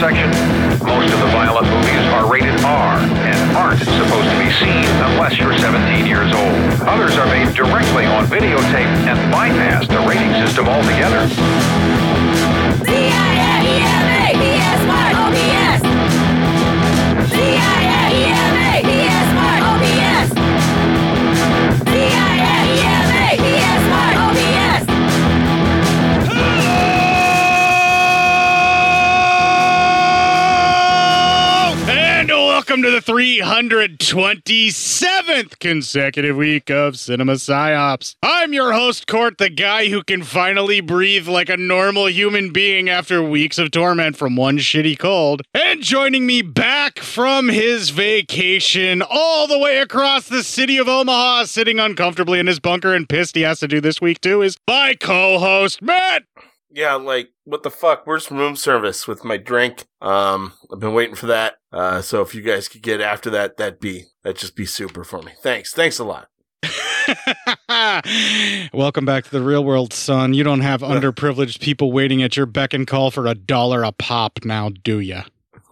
Section. Most of the violent movies are rated R and aren't supposed to be seen unless you're 17 years old. Others are made directly on videotape and bypass the rating system altogether. Welcome to the 327th consecutive week of Cinema Psyops. I'm your host, Court, the guy who can finally breathe like a normal human being after weeks of torment from one shitty cold. And joining me back from his vacation all the way across the city of Omaha, sitting uncomfortably in his bunker and pissed he has to do this week too, is my co host, Matt. Yeah, like what the fuck? Where's room service with my drink? Um, I've been waiting for that. Uh, so if you guys could get after that, that'd be that'd just be super for me. Thanks, thanks a lot. Welcome back to the real world, son. You don't have underprivileged people waiting at your beck and call for a dollar a pop now, do you?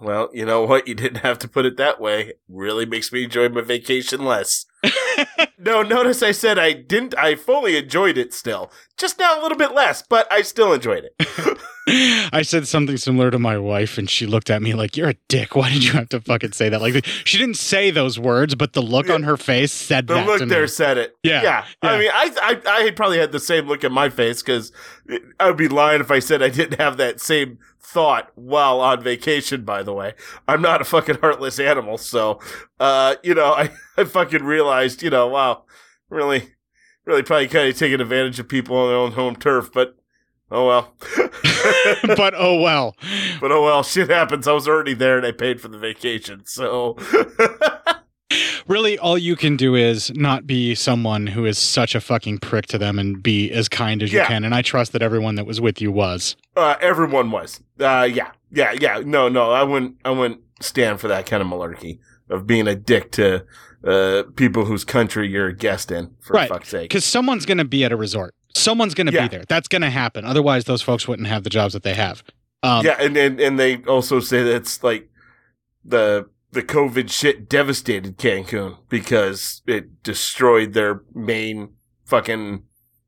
Well, you know what? You didn't have to put it that way. Really makes me enjoy my vacation less. no, notice I said I didn't. I fully enjoyed it still. Just now a little bit less, but I still enjoyed it. I said something similar to my wife, and she looked at me like, You're a dick. Why did you have to fucking say that? Like, she didn't say those words, but the look on her face said The that. look to there me. said it. Yeah, yeah. I mean, I, I I probably had the same look in my face because I would be lying if I said I didn't have that same thought while on vacation. By the way, I'm not a fucking heartless animal, so uh, you know, I I fucking realized, you know, wow, really, really probably kind of taking advantage of people on their own home turf, but oh well. but oh well. But oh well, shit happens. I was already there and I paid for the vacation, so. Really, all you can do is not be someone who is such a fucking prick to them and be as kind as you can. And I trust that everyone that was with you was. Uh, everyone was. Uh, yeah, yeah, yeah. No, no, I wouldn't. I wouldn't stand for that kind of malarkey of being a dick to uh, people whose country you're a guest in. For right. fuck's sake. Because someone's going to be at a resort. Someone's going to Yeah. be there. That's going to happen. Otherwise, those folks wouldn't have the jobs that they have. Um, yeah, and, and and they also say that it's like the the COVID shit devastated Cancun because it destroyed their main fucking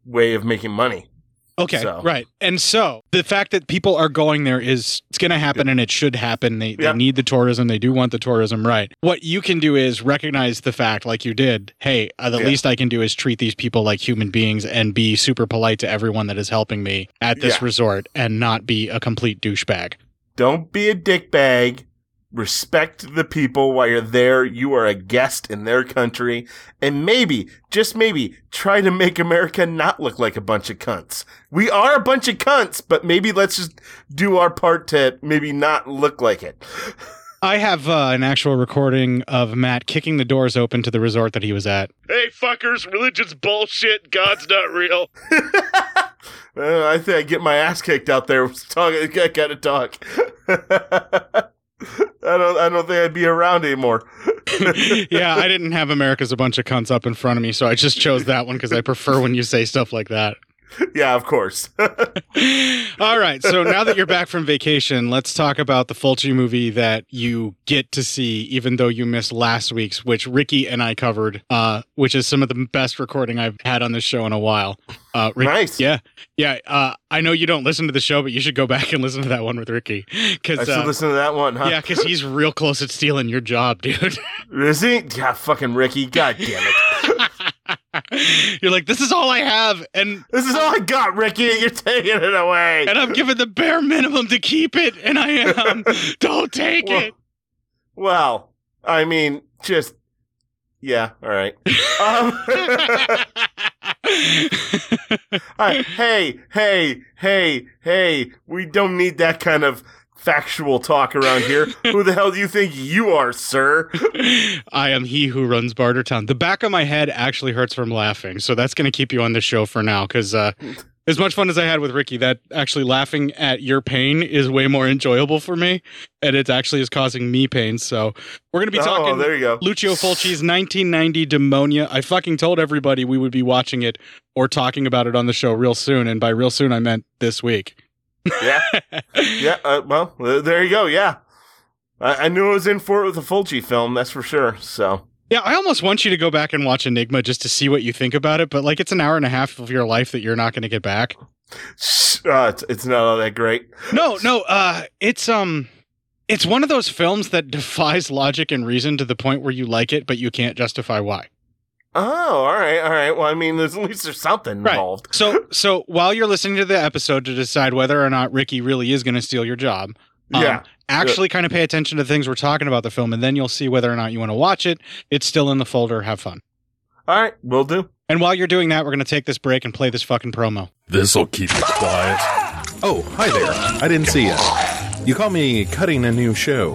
way of making money. Okay, So- right. And so the fact that people are going there is it's going to happen and it should happen. They, they need the tourism. They do want the tourism, right? What you can do is recognize the fact, like you did. Hey, uh, the Yeah. least I can do is treat these people like human beings and be super polite to everyone that is helping me at this Yeah. resort and not be a complete douchebag. Don't be a dickbag. Respect the people while you're there. You are a guest in their country. And maybe, just maybe, try to make America not look like a bunch of cunts. We are a bunch of cunts, but maybe let's just do our part to maybe not look like it. I have uh, an actual recording of Matt kicking the doors open to the resort that he was at. Hey, fuckers, religion's bullshit. God's not real. I think I get my ass kicked out there talking that kind of talk. I don't. I don't think I'd be around anymore. yeah, I didn't have America's a bunch of cunts up in front of me, so I just chose that one because I prefer when you say stuff like that. yeah, of course. All right, so now that you're back from vacation, let's talk about the Fulci movie that you get to see, even though you missed last week's, which Ricky and I covered, uh, which is some of the best recording I've had on this show in a while. Uh, Rick- Nice. Yeah, yeah. Uh, I know you don't listen to the show, but you should go back and listen to that one with Ricky Because I still Uh, listen to that one, huh? yeah, because he's real close at stealing your job, dude. Is he? Yeah, fucking Ricky. God damn it. You're like, this is all I have, and This is all I got, Ricky. You're taking it away. and I'm giving the bare minimum to keep it, and I am. Don't take Well, it. Well, I mean, just yeah. All right. Um, all right. Hey, hey, hey, hey. We don't need that kind of factual talk around here. Who the hell do you think you are, sir? I am he who runs Bartertown. The back of my head actually hurts from laughing, so that's going to keep you on the show for now. Because uh, as much fun as I had with Ricky, that actually laughing at your pain is way more enjoyable for me, and it actually is causing me pain. So we're going to be Oh, talking there you go. Lucio Fulci's 1990 Demonia. I fucking told everybody we would be watching it or talking about it on the show real soon, and by real soon I meant this week. Yeah, yeah. Uh, well, there you go. Yeah, I, I knew I was in for it with a Fulci film. That's for sure. So Yeah, I almost want you to go back and watch Aenigma just to see what you think about it, but like it's an hour and a half of your life that you're not going to get back. uh, it's, it's not all that great. No, no, uh it's um it's one of those films that defies logic and reason to the point where you like it but you can't justify why. Oh, all right, all right. Well, I mean, there's, at least there's something involved. Right. involved. So so while you're listening to the episode to decide whether or not Ricky really is going to steal your job, um, Yeah. actually kind of pay attention to the things we're talking about the film and then you'll see whether or not you want to watch it. It's still in the folder. Have fun. All right, we'll do. And while you're doing that, we're going to take this break and play this fucking promo. This'll keep it quiet. Oh, hi there. I didn't see you. You call me cutting a new show.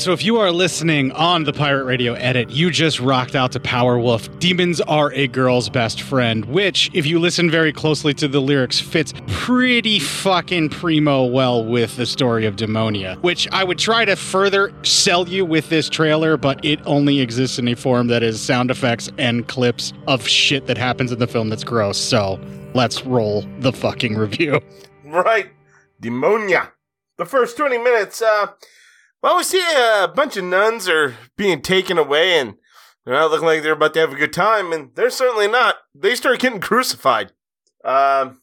So if you are listening on the Pirate Radio edit, you just rocked out to Powerwolf. Demons are a girl's best friend, which, if you listen very closely to the lyrics, fits pretty fucking primo well with the story of Demonia, which I would try to further sell you with this trailer, but it only exists in a form that is sound effects and clips of shit that happens in the film that's gross. So let's roll the fucking review. Right. Demonia. The first 20 minutes, uh, well, we see a bunch of nuns are being taken away and they're not looking like they're about to have a good time, and they're certainly not. They start getting crucified. Um,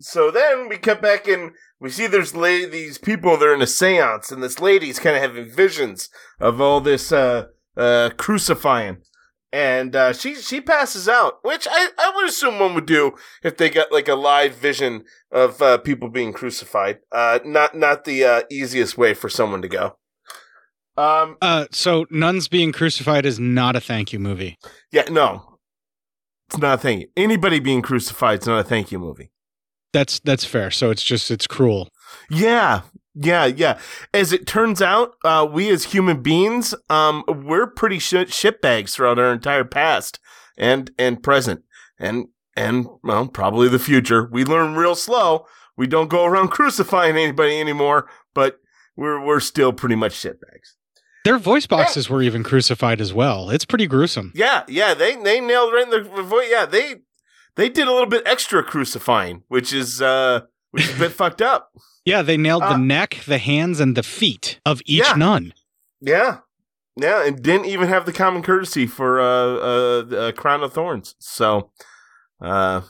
so then we cut back and we see there's la- these people, they're in a seance, and this lady's kind of having visions of all this, uh, uh, crucifying. And, uh, she, she passes out, which I, I would assume one would do if they got like a live vision of, uh, people being crucified. Uh, not, not the, uh, easiest way for someone to go. Um, Uh, so Nuns Being Crucified is not a thank you movie. yeah, no. It's not a thank you. Anybody being crucified is not a thank you movie. That's that's fair. So it's just it's cruel. Yeah, yeah, yeah. As it turns out, uh, we as human beings, um, we're pretty shit shitbags throughout our entire past and and present, and and well, probably the future. We learn real slow. We don't go around crucifying anybody anymore, but we're we're still pretty much shitbags. Their voice boxes were even crucified as well. It's pretty gruesome. Yeah, yeah, they they nailed right in the voice. Yeah, they they did a little bit extra crucifying, which is uh which is a bit fucked up. Yeah, they nailed Uh, the neck, the hands, and the feet of each Yeah. nun. Yeah. Yeah, and didn't even have the common courtesy for uh, uh, a crown of thorns. So, uh,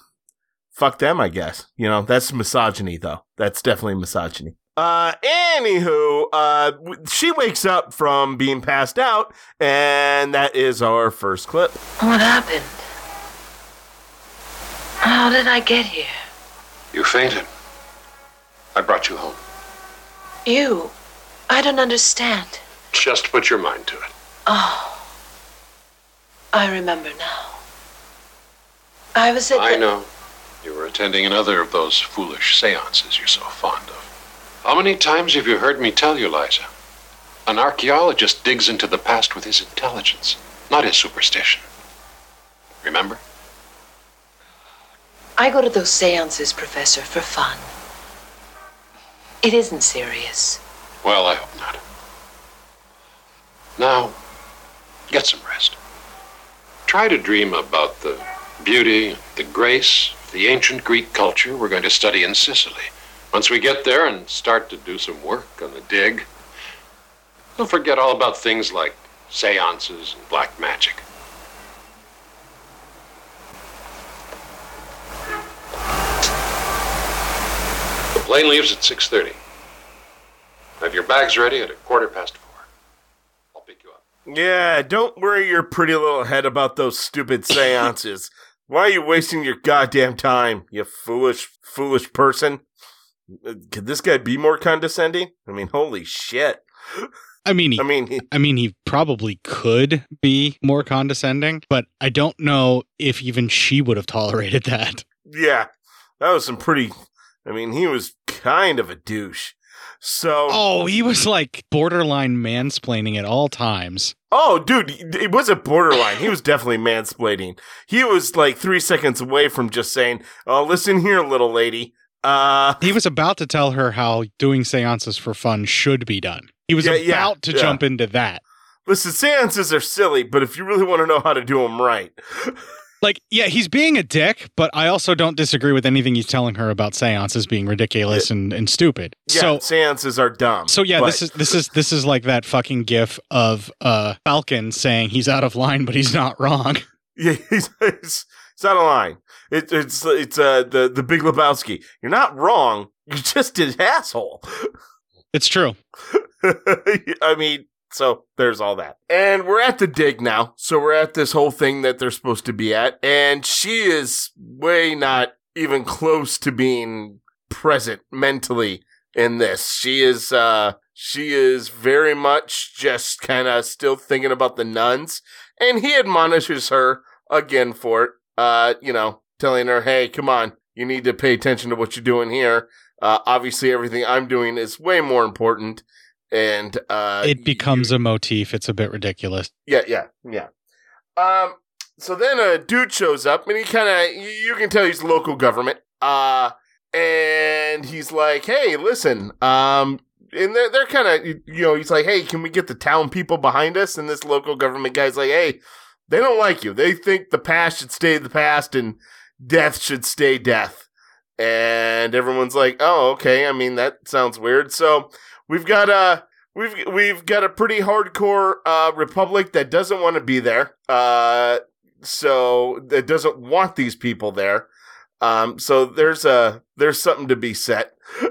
fuck them, I guess. You know, that's misogyny, though. That's definitely misogyny. Uh, anywho, uh, she wakes up from being passed out, and that is our first clip. What happened? How did I get here? You fainted. I brought you home. You? I don't understand. Just put your mind to it. Oh. I remember now. I was at I the- know. You were attending another of those foolish seances you're so fond of. How many times have you heard me tell you, Liza? An archaeologist digs into the past with his intelligence, not his superstition. Remember? I go to those seances, Professor, for fun. It isn't serious. Well, I hope not. Now, get some rest. Try to dream about the beauty, the grace, the ancient Greek culture we're going to study in Sicily. Once we get there and start to do some work on the dig, we'll forget all about things like seances and black magic. The plane leaves at 6.30. Have your bags ready at a quarter past four. I'll pick you up. Yeah, don't worry your pretty little head about those stupid seances. Why are you wasting your goddamn time, you foolish, foolish person? Could this guy be more condescending? I mean, holy shit. I mean, he, I mean, he, I mean, he probably could be more condescending, but I don't know if even she would have tolerated that. yeah, that was some pretty. I mean, he was kind of a douche. So, Oh, he was like borderline mansplaining at all times. oh, dude, it wasn't borderline. He was definitely mansplaining. He was like three seconds away from just saying, "Oh, listen here, little lady." Uh, He was about to tell her how doing seances for fun should be done. He was Yeah, about yeah, to yeah. jump into that. listen, seances are silly, but if you really want to know how to do them right, Like, yeah, he's being a dick, but I also don't disagree with anything he's telling her about seances being ridiculous and, and stupid. yeah, So seances are dumb. So yeah, but- this is this is this is like that fucking gif of uh Falcon saying he's out of line, but he's not wrong. Yeah, he's, he's, it's not a line. It, it's it's uh the the Big Lebowski. You're not wrong. You're just an asshole. It's true. I mean, so there's all that. And we're at the dig now. So we're at this whole thing that they're supposed to be at. And she is way not even close to being present mentally in this. She is, uh, she is very much just kind of still thinking about the nuns. And he admonishes her again for it. Uh, you know, telling her, hey, come on, you need to pay attention to what you're doing here. Uh, obviously everything I'm doing is way more important and uh it becomes a motif. It's a bit ridiculous. yeah yeah yeah um so then a dude shows up and he kind of you, you can tell he's local government uh and he's like hey listen um and they're, they're kind of you know he's like hey can we get the town people behind us and this local government guy's like hey they don't like you they think the past should stay the past and death should stay death and everyone's like oh okay i mean that sounds weird so we've got a we've we've got a pretty hardcore uh, republic that doesn't want to be there. Uh, so that doesn't want these people there. Um, so there's a there's something to be set.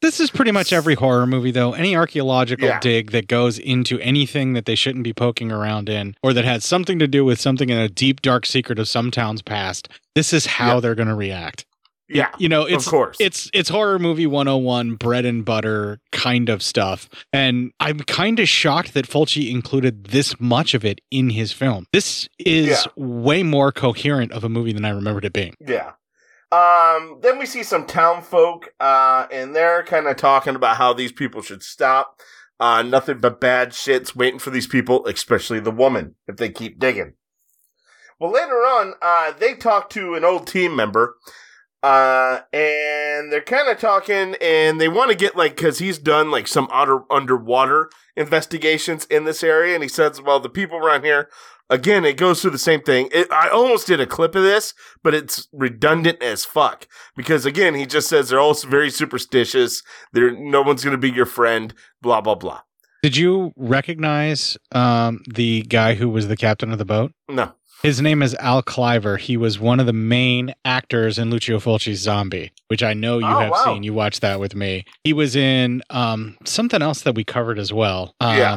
This is pretty much every horror movie, though. Any archaeological Yeah. dig that goes into anything that they shouldn't be poking around in, or that has something to do with something in a deep, dark secret of some town's past, this is how Yeah. they're going to react. yeah, You know, it's of course. it's it's horror movie 101 bread and butter kind of stuff and i'm kind of shocked that fulci included this much of it in his film this is Yeah. way more coherent of a movie than i remembered it being Yeah. Um, then we see some town folk, uh, and they're kind of talking about how these people should stop. Uh, nothing but bad shit's waiting for these people, especially the woman, if they keep digging. Well, later on, uh, they talk to an old team member, uh, and they're kind of talking, and they want to get like, cause he's done like some under, underwater investigations in this area, and he says, well, the people around here, again, it goes through the same thing. It, I almost did a clip of this, but it's redundant as fuck because again, he just says they're all very superstitious. They're no one's going to be your friend. Blah blah blah. did you recognize um, the guy who was the captain of the boat No. his name is al cliver he was one of the main actors in lucio fulci's zombie which i know you Oh, have wow. seen you watched that with me he was in um, something else that we covered as well um, Yeah.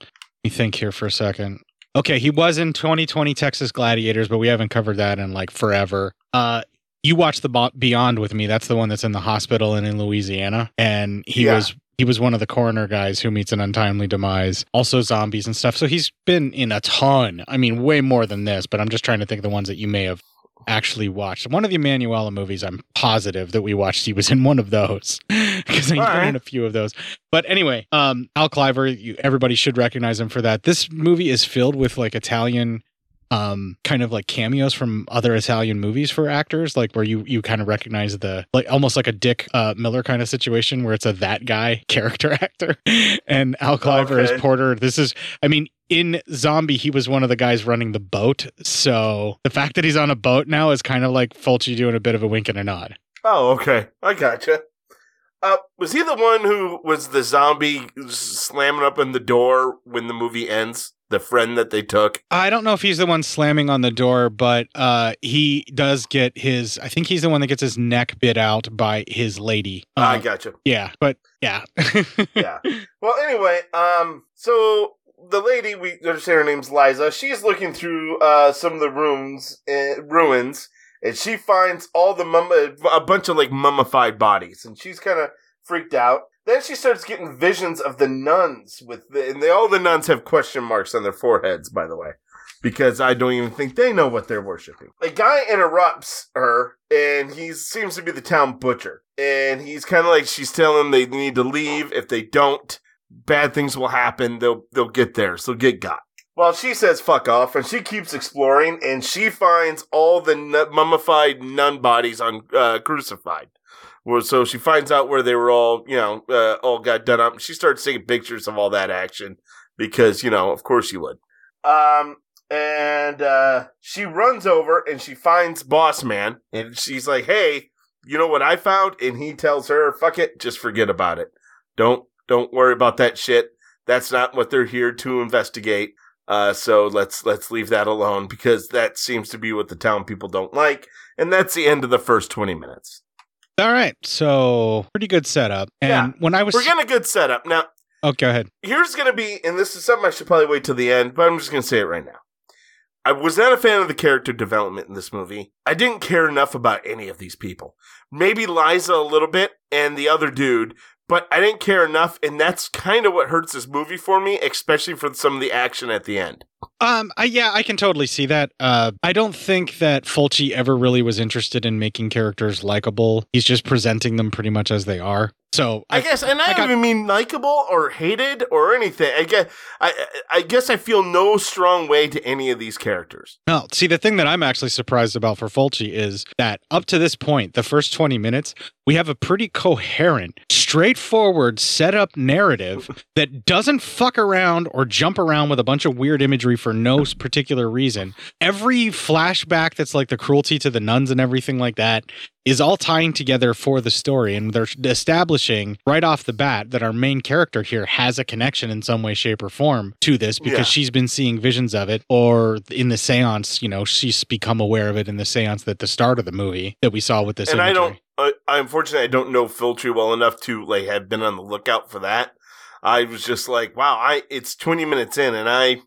let me think here for a second Okay, he was in 2020 Texas Gladiators, but we haven't covered that in like forever. Uh, you watched the Beyond with me. That's the one that's in the hospital and in Louisiana, and he Yeah. was he was one of the coroner guys who meets an untimely demise. Also zombies and stuff. So he's been in a ton. I mean, way more than this. But I'm just trying to think of the ones that you may have actually watched. One of the Emanuela movies, I'm positive that we watched. He was in one of those because he's been right. in a few of those. But anyway, um, Al Cliver, you, everybody should recognize him for that. This movie is filled with like Italian, um, kind of like cameos from other Italian movies for actors, like where you you kind of recognize the like almost like a Dick uh, Miller kind of situation where it's a that guy character actor, and Al Cliver Okay. is Porter. This is, I mean. In Zombie, he was one of the guys running the boat. So the fact that he's on a boat now is kind of like Fulci doing a bit of a wink and a nod. Oh, okay. I gotcha. Uh, was he the one who was the zombie slamming up in the door when the movie ends? The friend that they took? I don't know if he's the one slamming on the door, but uh, he does get his. I think he's the one that gets his neck bit out by his lady. I Uh, gotcha. yeah, but yeah, yeah. Well, anyway, um, so the lady we say her name's Liza. She's looking through uh some of the rooms, uh, ruins, and she finds all the mum a bunch of like mummified bodies, and she's kind of freaked out. Then she starts getting visions of the nuns with the, and they, all the nuns have question marks on their foreheads, by the way, because I don't even think they know what they're worshiping. A guy interrupts her, and he seems to be the town butcher, and he's kind of like she's telling them they need to leave. If they don't, bad things will happen. They'll they'll get there, so get got. Well, she says fuck off, and she keeps exploring, and she finds all the nu- mummified nun bodies on uh, crucified. Well, so she finds out where they were all, you know, uh, all got done up. She starts taking pictures of all that action because, you know, of course you would. Um, and uh, she runs over and she finds Boss Man, and she's like, "Hey, you know what I found?" And he tells her, "Fuck it, just forget about it. Don't don't worry about that shit. That's not what they're here to investigate." Uh, so let's let's leave that alone because that seems to be what the town people don't like, and that's the end of the first twenty minutes. All right, so pretty good setup. And Yeah. when I was, We're getting a good setup now. oh, go ahead. Here's gonna be, and this is something I should probably wait till the end, but I'm just gonna say it right now. I was not a fan of the character development in this movie. I didn't care enough about any of these people. Maybe Liza a little bit and the other dude, but I didn't care enough, and that's kind of what hurts this movie for me, especially for some of the action at the end. Um, I, yeah, I can totally see that. Uh, I don't think that Fulci ever really was interested in making characters likable. He's just presenting them pretty much as they are. So I, guess, and I, I don't even mean likable or hated or anything. I guess, I, I guess I feel no strong way to any of these characters. No, see, the thing that I'm actually surprised about for Fulci is that up to this point, the first 20 minutes, we have a pretty coherent, straightforward setup narrative that doesn't fuck around or jump around with a bunch of weird imagery for no particular reason. Every flashback that's like the cruelty to the nuns and everything like that is all tying together for the story. And they're establishing right off the bat that our main character here has a connection in some way, shape, or form to this because Yeah. she's been seeing visions of it, or in the seance, you know, she's become aware of it in the seance at the start of the movie that we saw with this. and I imagery. don't. I, unfortunately I don't know Fulci well enough to like have been on the lookout for that. I was just like, wow, I it's twenty minutes in, and I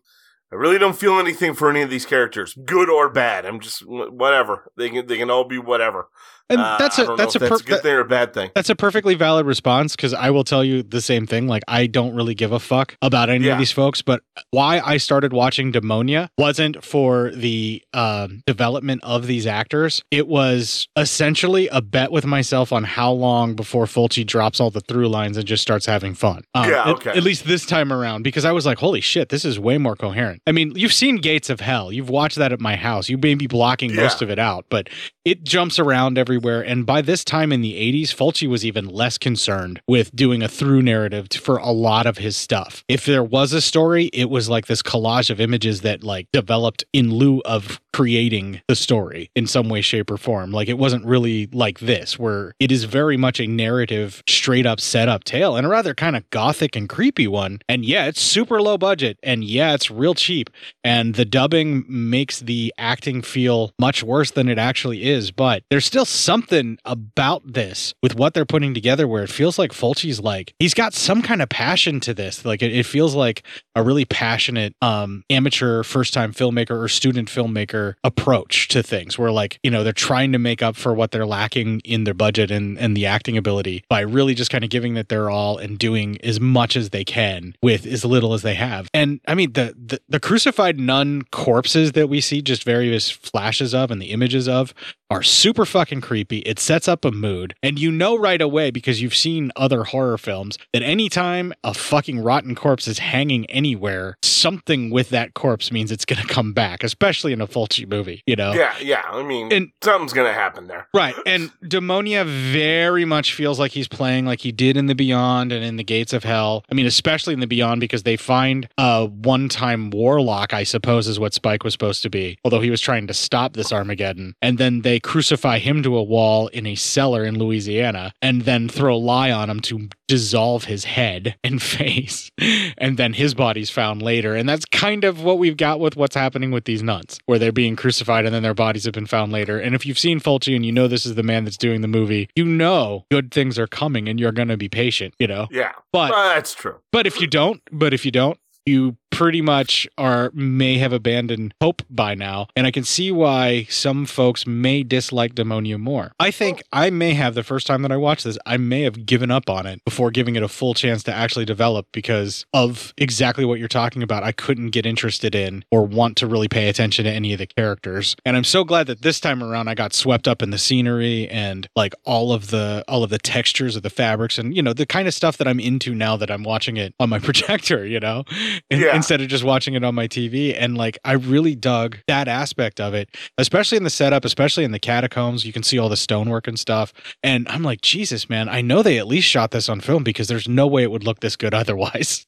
I really don't feel anything for any of these characters, good or bad. I'm just whatever. They can they can all be whatever. And Uh, that's a that's a if that's a good thing or a bad thing. That's a perfectly valid response because I will tell you the same thing. Like, I don't really give a fuck about any Yeah. of these folks, but why I started watching Demonia wasn't for the um, development of these actors. It was essentially a bet with myself on how long before Fulci drops all the through lines and just starts having fun. Um, Yeah, at- okay. At, least this time around, because I was like, holy shit, this is way more coherent. I mean, you've seen Gates of Hell. You've watched that at my house. You may be blocking most of it out, but it jumps around everywhere. And by this time in the 80s, Fulci was even less concerned with doing a through narrative for a lot of his stuff. If there was a story, it was like this collage of images that like developed in lieu of creating the story in some way, shape, or form. Like it wasn't really like this, where it is very much a narrative, straight up set up tale and a rather kind of gothic and creepy one. And yeah, it's super low budget and yeah, it's real cheap. And the dubbing makes the acting feel much worse than it actually is. But there's still something about this with what they're putting together where it feels like Fulci's like, he's got some kind of passion to this. Like it, it feels like a really passionate um, amateur first time filmmaker or student filmmaker approach to things where like, you know, they're trying to make up for what they're lacking in their budget and, and the acting ability by really just kind of giving that they're all and doing as much as they can with as little as they have. And I mean, the, the, the crucified nun corpses that we see just various flashes of and the images of are super fucking creepy. It sets up a mood. And you know right away because you've seen other horror films that anytime a fucking rotten corpse is hanging anywhere, something with that corpse means it's going to come back, especially in a Fulci movie, you know? Yeah, yeah. I mean, And- something's gonna happen there. Right. And Demonia very much feels like he's playing like he did in the Beyond and in the Gates of Hell. I mean, especially in the Beyond because they find a one time warlock, I suppose, is what Spike was supposed to be, although he was trying to stop this Armageddon. And then they crucify him to a wall in a cellar in Louisiana and then throw lye on him to dissolve his head and face. And then his body's found later. And that's kind of what we've got with what's happening with these nuns, where they're being crucified and then their bodies have been found later. And if you've seen Fulci and you know this is the man that's doing the movie, you know good things are coming and you're going to be patient, you know? Yeah, But Well, that's true. but if you don't, but if you don't, you pretty much are may have abandoned hope by now, and I can see why some folks may dislike Demonia more. I think I may have the first time that I watched this, I may have given up on it before giving it a full chance to actually develop because of exactly what you're talking about. I couldn't get interested in or want to really pay attention to any of the characters. And I'm so glad that this time around I got swept up in the scenery and like all of the all of the textures of the fabrics and you know the kind of stuff that I'm into now that I'm watching it on my projector, you know, in- Yeah. Instead of just watching it on my TV. And like I really dug that aspect of it, especially in the setup, especially in the catacombs. You can see all the stonework and stuff. And I'm like, Jesus, man, I know they at least shot this on film because there's no way it would look this good otherwise.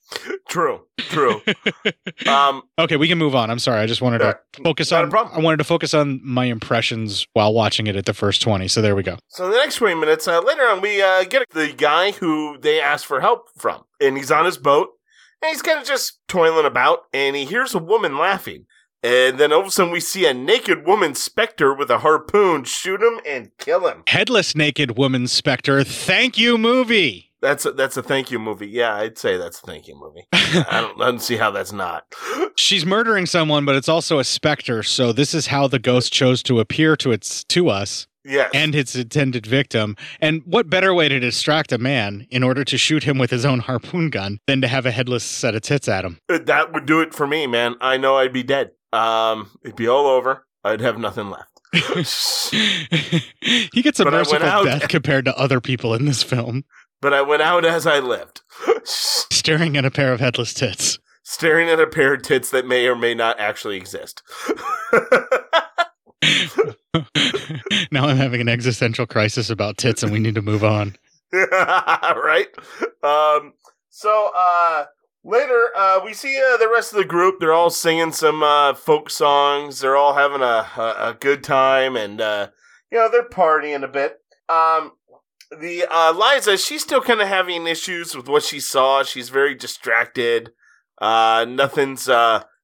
True, true. um, okay, we can move on. I'm sorry. I just wanted to focus on I wanted to focus on my impressions while watching it at the first 20. So there we go. So in the next 20 minutes, uh, later on, we uh, get the guy who they asked for help from. And he's on his boat, and he's kind of just toiling about, and he hears a woman laughing. And then all of a sudden, we see a naked woman specter with a harpoon shoot him and kill him. Headless naked woman specter. Thank you, movie. That's a, that's a thank you movie. Yeah, I'd say that's a thank you movie. I don't, I don't see how that's not. She's murdering someone, but it's also a specter. So this is how the ghost chose to appear to its to us. Yes. And its intended victim. And what better way to distract a man in order to shoot him with his own harpoon gun than to have a headless set of tits at him? Uh, That would do it for me, man. I know I'd be dead. Um, it'd be all over. I'd have nothing left. He gets a But merciful out- death compared to other people in this film, But I went out as I lived, staring at a pair of headless tits. staring at a pair of tits that may or may not actually exist. now I'm having an existential crisis about tits and we need to move on. right? Um, so uh, later, uh, we see uh, the rest of the group. They're all singing some uh, folk songs. They're all having a, a, a good time, and uh, you know they're partying a bit. Um, the uh, Liza, she's still kind of having issues with what she saw. She's very distracted. Nothing's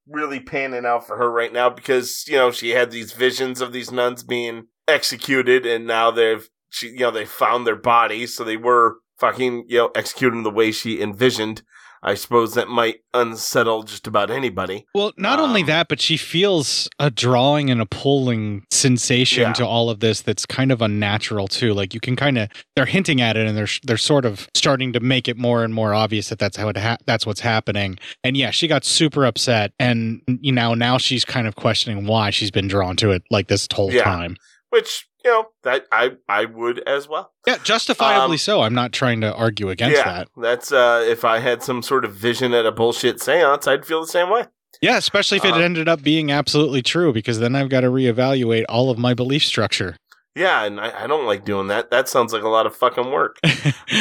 really panning out for her right now because you know she had these visions of these nuns being executed, and now they've she you know they found their bodies, so they were fucking you know executing the way she envisioned. I suppose that might unsettle just about anybody. Well, not only Um, that, but she feels a drawing and a pulling sensation Yeah. to all of this that's kind of unnatural too. Like you can kind of they're hinting at it and they're they're sort of starting to make it more and more obvious that that's how it ha- that's what's happening. And yeah, she got super upset and you know now she's kind of questioning why she's been drawn to it like this whole Yeah. time. Which you know that I I would as well. Yeah, justifiably Um, so. I'm not trying to argue against yeah, that. that's uh if I had some sort of vision at a bullshit séance, I'd feel the same way. Yeah, especially if it Um, ended up being absolutely true, because then I've got to reevaluate all of my belief structure. Yeah, and I, I don't like doing that. That sounds like a lot of fucking work.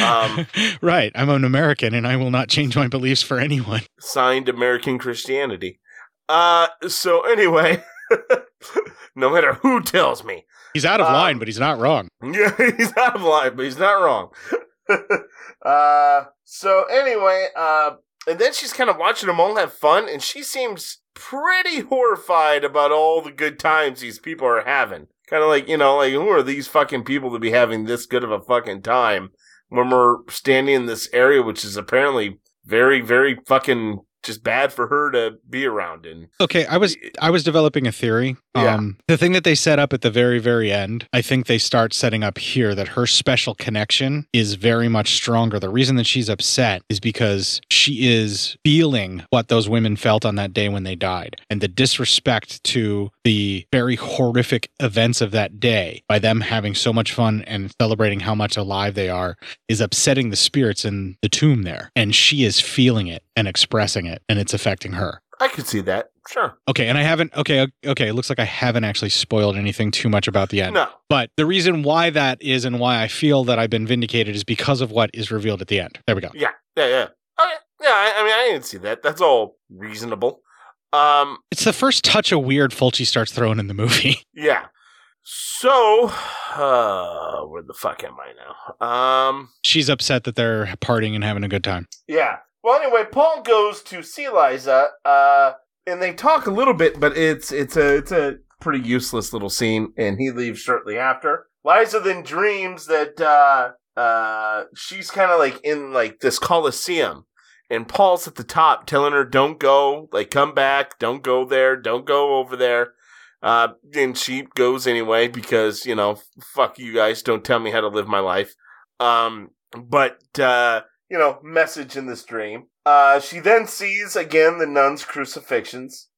um, right. I'm an American and I will not change my beliefs for anyone. signed American Christianity. Uh, so anyway, no matter who tells me, He's out of Um, line, but he's not wrong. Yeah, he's out of line, but he's not wrong. uh, so anyway, uh, and then she's kind of watching them all have fun, and she seems pretty horrified about all the good times these people are having. Kind of like, you know, like, who are these fucking people to be having this good of a fucking time when we're standing in this area, which is apparently very, very fucking just bad for her to be around in. Okay, I was I was developing a theory. Yeah. Um the thing that they set up at the very very end, I think they start setting up here that her special connection is very much stronger. The reason that she's upset is because she is feeling what those women felt on that day when they died and the disrespect to the very horrific events of that day by them having so much fun and celebrating how much alive they are is upsetting the spirits in the tomb there and she is feeling it and expressing it and it's affecting her. I could see that. Sure. Okay, and I haven't. Okay, okay. It looks like I haven't actually spoiled anything too much about the end. No. But the reason why that is, and why I feel that I've been vindicated, is because of what is revealed at the end. There we go. Yeah, yeah, yeah. Okay, yeah. I, I mean, I didn't see that. That's all reasonable. Um, It's the first touch of weird Fulci starts throwing in the movie. yeah. So, uh, where the fuck am I now? Um, She's upset that they're partying and having a good time. yeah. Well, anyway, Paul goes to see Liza, uh, and they talk a little bit, but it's it's a it's a pretty useless little scene, and he leaves shortly after. Liza then dreams that uh, uh, she's kind of like in like this coliseum, and Paul's at the top telling her, "Don't go, like come back, don't go there, don't go over there." Uh, and she goes anyway because you know, fuck you guys, don't tell me how to live my life. Um, but uh, you know, message in this dream. Uh, she then sees again the nuns' crucifixions.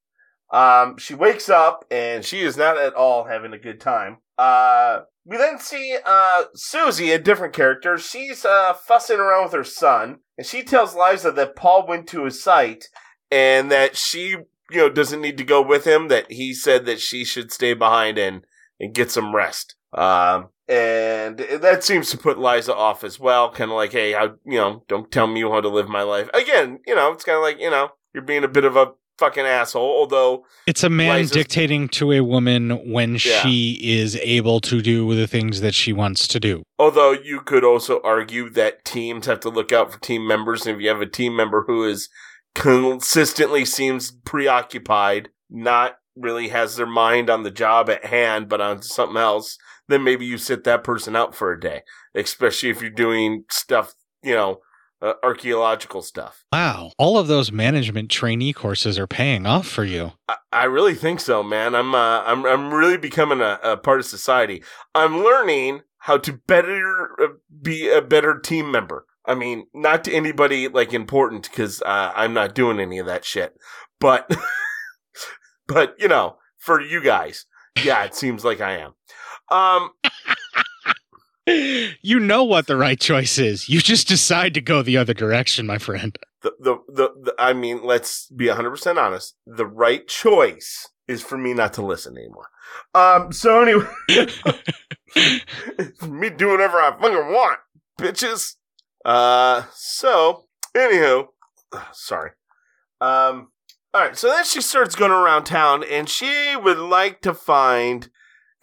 Um, she wakes up and she is not at all having a good time. Uh, we then see uh, Susie, a different character. She's uh, fussing around with her son, and she tells Liza that Paul went to his site and that she, you know, doesn't need to go with him. That he said that she should stay behind and and get some rest. Um, and that seems to put Liza off as well. Kind of like, hey, you know, don't tell me how to live my life. Again, you know, it's kind of like, you know, you're being a bit of a fucking asshole. Although It's a man Liza's- dictating to a woman when Yeah. she is able to do the things that she wants to do. Although you could also argue that teams have to look out for team members, and if you have a team member who is consistently seems preoccupied, not really has their mind on the job at hand, but on something else, then maybe you sit that person out for a day, especially if you're doing stuff, you know, uh, archaeological stuff. Wow. All of those management trainee courses are paying off for you. I, I really think so, man. I'm uh, I'm I'm really becoming a, a part of society. I'm learning how to better uh, be a better team member. I mean, not to anybody like important because uh, I'm not doing any of that shit, but but you know, for you guys, yeah, it seems like I am. Um, You know what the right choice is. You just decide to go the other direction, my friend. the the the, the I mean, let's be 100 percent honest. The right choice is for me not to listen anymore. Um, so anyway, me do whatever I fucking want, bitches. Uh, so anywho, sorry. Um, all right. So then she starts going around town, and she would like to find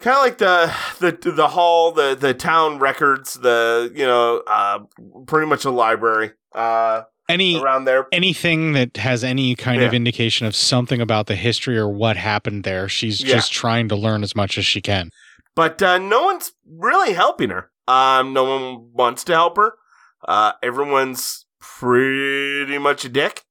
kind of like the the the hall, the the town records, the you know, uh, pretty much a library. Uh, Any around there. anything that has any kind of indication of something about the history or what happened there, she's Yeah. just trying to learn as much as she can. but uh, no one's really helping her. Um, no one wants to help her. Uh, everyone's pretty much a dick,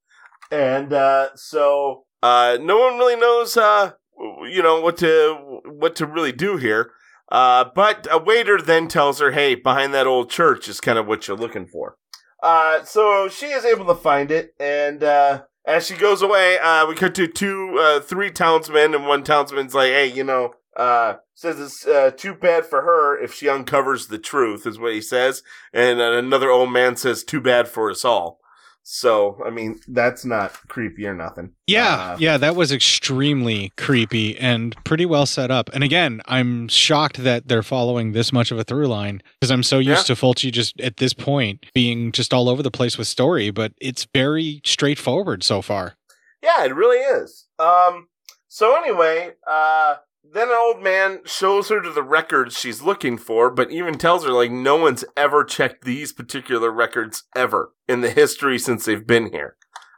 and uh, so uh, no one really knows, uh, you know, what to what to really do here. Uh, but a waiter then tells her, "Hey, behind that old church is kind of what you're looking for." Uh, so she is able to find it, and uh, as she goes away, uh, we cut to two, uh, three townsmen, and one townsman's like, "Hey, you know, uh, says it's uh, too bad for her if she uncovers the truth," is what he says, and another old man says, "Too bad for us all." So, I mean, that's not creepy or nothing. Yeah, Uh, yeah, that was extremely creepy and pretty well set up. And again, I'm shocked that they're following this much of a through line because I'm so used to Fulci just at this point being just all over the place with story, but it's very straightforward so far. Yeah, it really is. Um, so anyway, uh, then an old man shows her to the records she's looking for, but even tells her like no one's ever checked these particular records ever in the history since they've been here.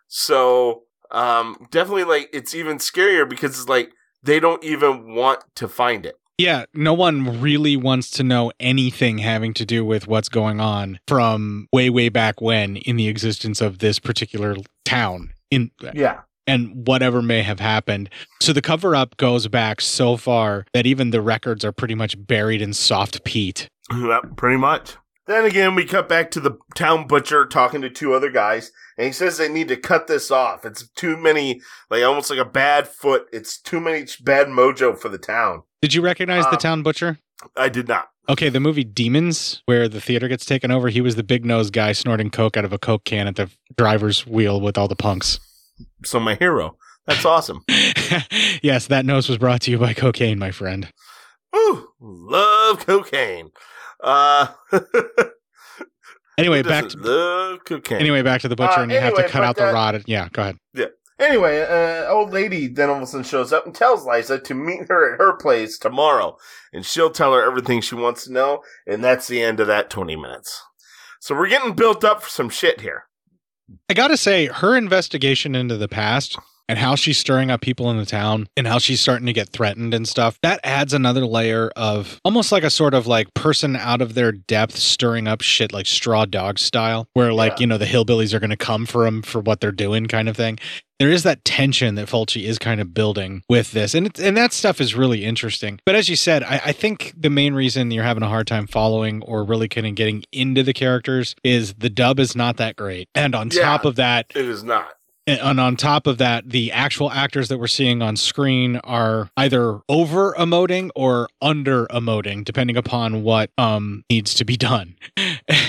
So, um, definitely like it's even scarier because it's like they don't even want to find it. Yeah, no one really wants to know anything having to do with what's going on from way, way back when in the existence of this particular town. In Yeah. And whatever may have happened. So the cover up goes back so far that even the records are pretty much buried in soft peat. Pretty much. Then again, we cut back to the town butcher talking to two other guys, and he says they need to cut this off. It's too many, like almost like a bad foot. It's too many bad mojo for the town. Did you recognize the Um, town butcher? I did not. Okay, the movie Demons, where the theater gets taken over, he was the big nose guy snorting coke out of a coke can at the driver's wheel with all the punks. So my hero. That's awesome. yes, that nose was brought to you by cocaine, my friend. Ooh, love cocaine. Uh, Anyway, who back to love cocaine. anyway back to the butcher, Uh, and you have to cut but, out the rod. Yeah, go ahead. Yeah. Anyway, uh, old lady then all of a sudden shows up and tells Liza to meet her at her place tomorrow, and she'll tell her everything she wants to know, and that's the end of that 20 minutes. So we're getting built up for some shit here. I gotta say, her investigation into the past and how she's stirring up people in the town and how she's starting to get threatened and stuff, that adds another layer of almost like a sort of like person out of their depth stirring up shit like straw dog style, where like, you know, the hillbillies are going to come for them for what they're doing kind of thing there is that tension that Fulci is kind of building with this, and it's, and that stuff is really interesting. But as you said, I, I think the main reason you're having a hard time following or really kind of getting into the characters is the dub is not that great, and on Yeah. top of that, It is not. And on top of that, the actual actors that we're seeing on screen are either over emoting or under emoting, depending upon what um needs to be done.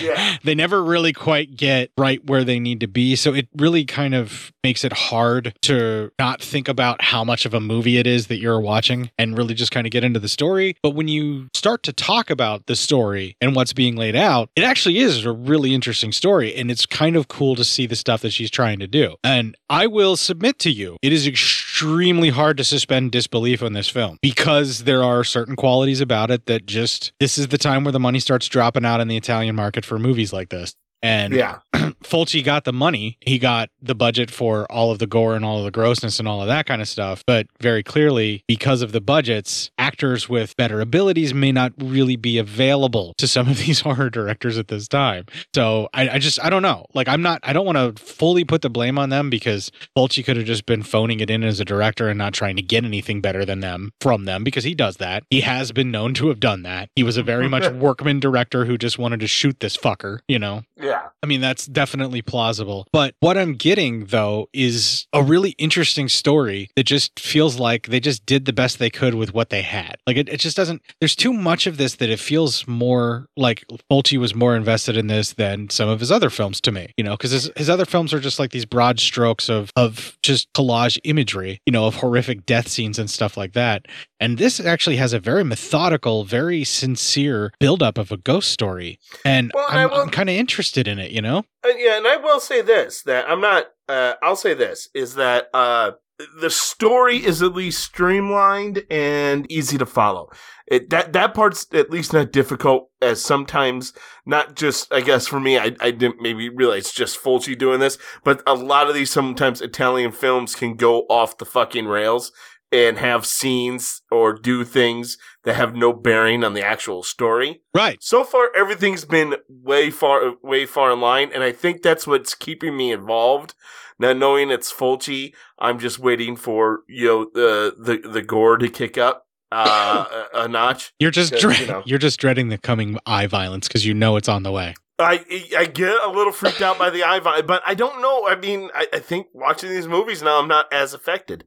Yeah. they never really quite get right where they need to be. So it really kind of makes it hard to not think about how much of a movie it is that you're watching and really just kind of get into the story. But when you start to talk about the story and what's being laid out, it actually is a really interesting story. And it's kind of cool to see the stuff that she's trying to do. And I will submit to you, it is extremely hard to suspend disbelief on this film because there are certain qualities about it that just, this is the time where the money starts dropping out in the Italian market for movies like this. And Yeah. Fulci got the money. He got the budget for all of the gore and all of the grossness and all of that kind of stuff. But very clearly, because of the budgets, actors with better abilities may not really be available to some of these horror directors at this time. So I, I just, I don't know. Like, I'm not, I don't want to fully put the blame on them because Fulci could have just been phoning it in as a director and not trying to get anything better than them from them because he does that. He has been known to have done that. He was a very much workman director who just wanted to shoot this fucker, you know? Yeah. I mean, that's definitely plausible. But what I'm getting, though, is a really interesting story that just feels like they just did the best they could with what they had. Like, it, it just doesn't, there's too much of this that it feels more like Fulci was more invested in this than some of his other films to me, you know, because his, his other films are just like these broad strokes of, of just collage imagery, you know, of horrific death scenes and stuff like that. And this actually has a very methodical, very sincere buildup of a ghost story. And Well, I'm, I'm kind of interested in it, you know? Uh, yeah, and I will say this that I'm not. Uh, I'll say this is that uh, the story is at least streamlined and easy to follow. It that that part's at least not difficult as sometimes not just I guess for me I I didn't maybe realize just Fulci doing this, but a lot of these sometimes Italian films can go off the fucking rails and have scenes or do things that have no bearing on the actual story. Right. So far, everything's been way far, way far in line, and I think that's what's keeping me involved. Now, knowing it's Fulci, I'm just waiting for you know the the the gore to kick up uh, a, a notch. You're just dread- you know, you're just dreading the coming eye violence because you know it's on the way. I I get a little freaked out by the eye violence, but I don't know. I mean, I, I think watching these movies now, I'm not as affected.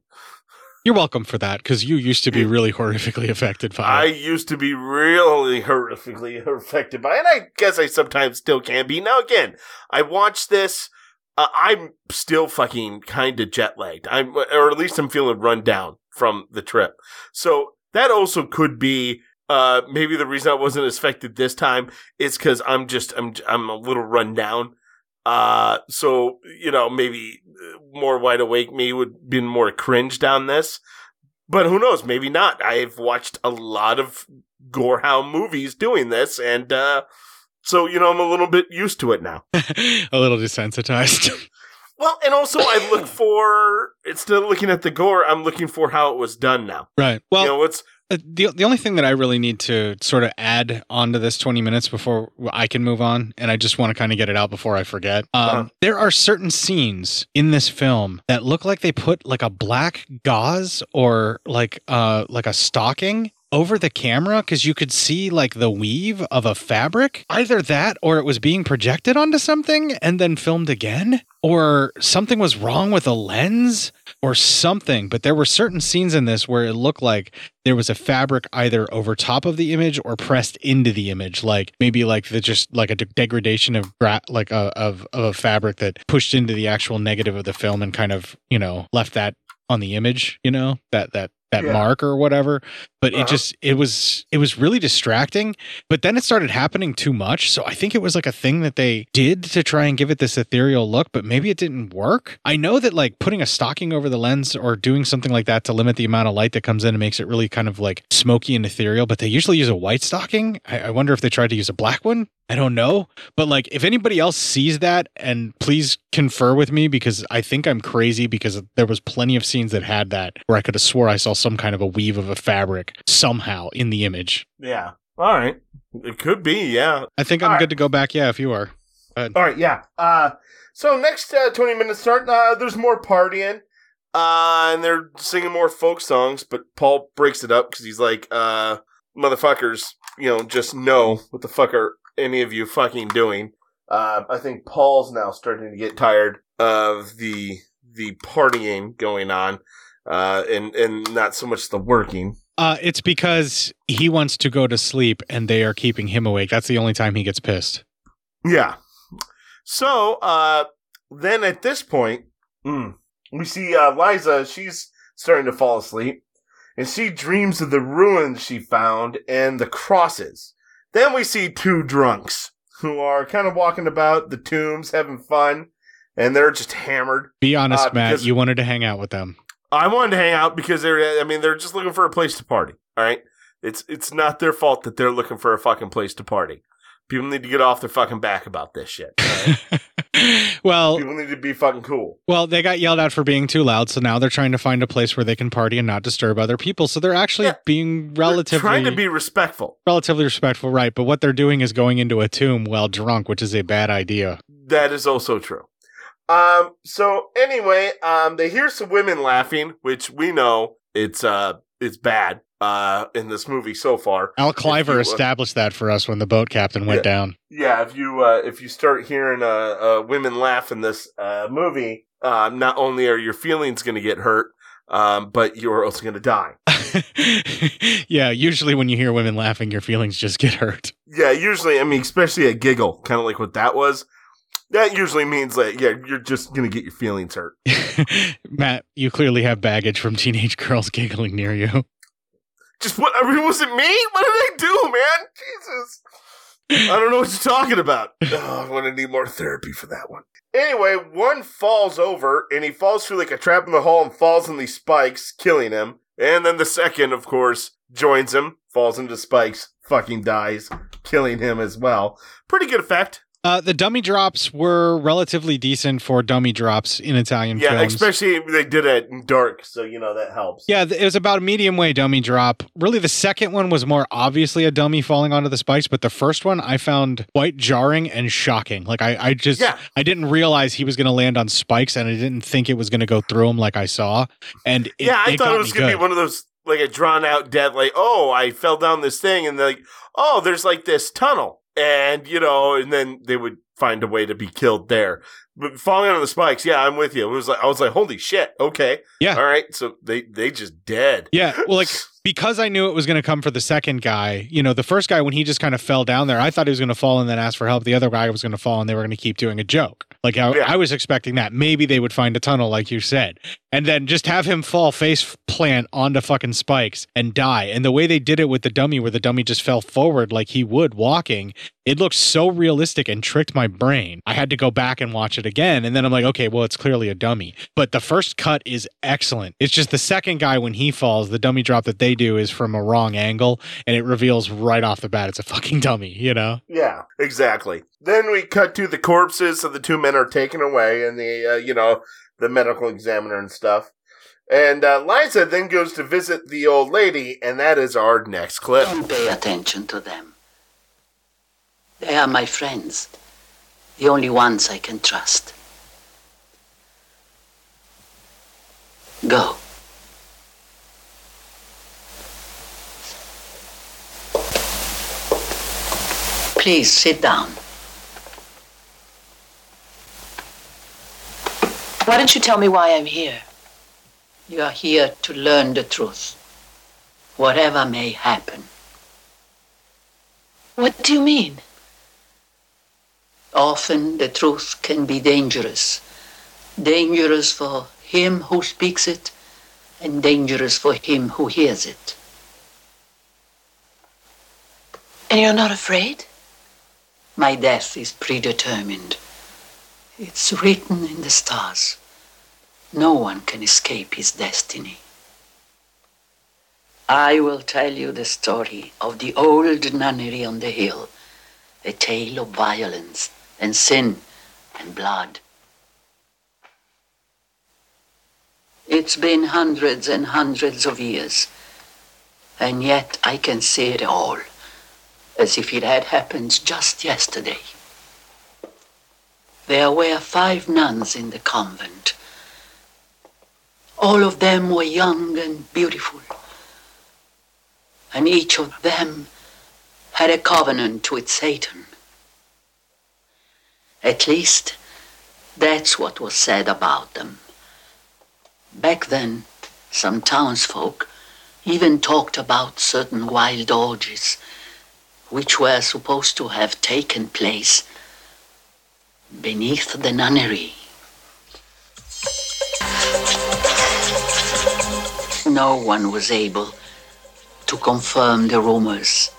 You're welcome for that because you used to be really horrifically affected by I used to be really horrifically affected by it. And I guess I sometimes still can be. Now, again, I watched this. Uh, I'm still fucking kind of jet lagged. I'm, or at least I'm feeling run down from the trip. So that also could be, uh, maybe the reason I wasn't affected this time is because I'm just, I'm, I'm a little run down. Uh, so, you know, maybe uh, more wide awake me would been more cringed on this. But who knows? Maybe not. I've watched a lot of Gorehound movies doing this, and uh, so you know I'm a little bit used to it now. a little desensitized. Well, and also I look for instead of looking at the gore, I'm looking for how it was done now. right. Well, you know, it's Uh, the the only thing that I really need to sort of add onto this 20 minutes before I can move on, and I just want to kind of get it out before I forget. Um, Uh-huh. There are certain scenes in this film that look like they put like a black gauze or like uh like a stocking over the camera because you could see like the weave of a fabric. Either that or it was being projected onto something and then filmed again, or something was wrong with a lens or something. But there were certain scenes in this where it looked like there was a fabric either over top of the image or pressed into the image, like maybe like the just like a de- degradation of gra- like a, of of a fabric that pushed into the actual negative of the film and kind of you know left that on the image, you know that that that Yeah. mark or whatever. But Uh-huh. it just it was it was really distracting. But then it started happening too much, so I think it was like a thing that they did to try and give it this ethereal look, but maybe it didn't work. I know that like putting a stocking over the lens or doing something like that to limit the amount of light that comes in and makes it really kind of like smoky and ethereal, but they usually use a white stocking. I, I wonder if they tried to use a black one. I don't know. But like, if anybody else sees that, and please confer with me because I think I'm crazy because there was plenty of scenes that had that where I could have swore I saw some kind of a weave of a fabric somehow in the image. Yeah. All right. It could be. Yeah. I think I'm good to go back. Yeah, if you are. All right. Yeah. Uh, so next uh, 20 minutes start. Uh, there's more partying. Uh, and they're singing more folk songs, but Paul breaks it up because he's like, uh, motherfuckers, you know, just know what the fuck are any of you fucking doing. Uh, I think Paul's now starting to get tired of the the partying going on, uh, and and not so much the working. Uh, it's because he wants to go to sleep and they are keeping him awake. That's the only time he gets pissed. Yeah. So uh, then at this point, mm, we see uh, Liza. She's starting to fall asleep, and she dreams of the ruins she found and the crosses. Then we see two drunks who are kind of walking about the tombs, having fun, and they're just hammered. Be honest, Uh, Matt. You wanted to hang out with them. I wanted to hang out because they're. I mean, they're just looking for a place to party. All right, it's it's not their fault that they're looking for a fucking place to party. People need to get off their fucking back about this shit. right? Well, People need to be fucking cool. well, they got yelled at for being too loud, so now they're trying to find a place where they can party and not disturb other people. So they're actually being relatively Trying to be respectful. relatively respectful, right? But what they're doing is going into a tomb while drunk, which is a bad idea. That is also true. Um. So anyway, um, they hear some women laughing, which we know it's uh it's bad. Uh, in this movie so far. Al Cliver you, uh, established that for us when the boat captain went Yeah. down. Yeah, if you uh, if you start hearing uh, uh, women laugh in this uh, movie, uh, not only are your feelings going to get hurt, um, but you're also going to die. yeah, usually when you hear women laughing, your feelings just get hurt. Yeah, usually, I mean, especially a giggle, kind of like what that was. That usually means that yeah, you're just going to get your feelings hurt. Matt, you clearly have baggage from teenage girls giggling near you. Just what? I mean, was it me? What did I do, man? Jesus. I don't know what you're talking about. Oh, I'm gonna need more therapy for that one. Anyway, one falls over and he falls through like a trap in the hall and falls in these spikes, killing him. And then the second, of course, joins him, falls into spikes, fucking dies, killing him as well. Pretty good effect. Uh, the dummy drops were relatively decent for dummy drops in Italian Yeah, films. especially they did it in dark, so you know that helps. Yeah, it was about a medium way dummy drop. Really, the second one was more obviously a dummy falling onto the spikes, but the first one I found quite jarring and shocking. Like I, I just, Yeah. I didn't realize he was going to land on spikes, and I didn't think it was going to go through them like I saw. And it, yeah, I it thought it was gonna be one of those like a drawn out death, like, oh, I fell down this thing, and like, oh, there's like this tunnel, and you know, and then they would find a way to be killed there. But falling on the spikes, yeah, I'm with you. It was like I was like, holy shit, okay, Yeah. all right, so they they just dead. Yeah, well, like because I knew it was going to come for the second guy. You know, the first guy when he just kind of fell down there, I thought he was going to fall and then ask for help. The other guy was going to fall and they were going to keep doing a joke. Like I, Yeah. I was expecting that maybe they would find a tunnel, like you said, and then just have him fall face plant onto fucking spikes and die. And the way they did it with the dummy, where the dummy just fell forward like he would walking, it looked so realistic and tricked my brain. I had to go back and watch it again, and then I'm like, okay, well, it's clearly a dummy. But the first cut is excellent. It's just the second guy when he falls, the dummy drop that they do is from a wrong angle, and it reveals right off the bat it's a fucking dummy. You know? Yeah, exactly. Then we cut to the corpses of the two men are taken away, and the uh, you know the medical examiner and stuff. And uh, Liza then goes to visit the old lady, and that is our next clip. Don't pay attention to them. They are my friends, the only ones I can trust. Go. Please sit down. Why don't you tell me why I'm here? You are here to learn the truth, whatever may happen. What do you mean? Often the truth can be dangerous. Dangerous for him who speaks it, and dangerous for him who hears it. And you're not afraid? My death is predetermined. It's written in the stars. No one can escape his destiny. I will tell you the story of the old nunnery on the hill a tale of violence and sin and blood. It's been hundreds and hundreds of years, and yet I can see it all as if it had happened just yesterday. There were five nuns in the convent. All of them were young and beautiful, and each of them had a covenant with Satan. At least, that's what was said about them. Back then, some townsfolk even talked about certain wild orgies which were supposed to have taken place beneath the nunnery. No one was able to confirm the rumors.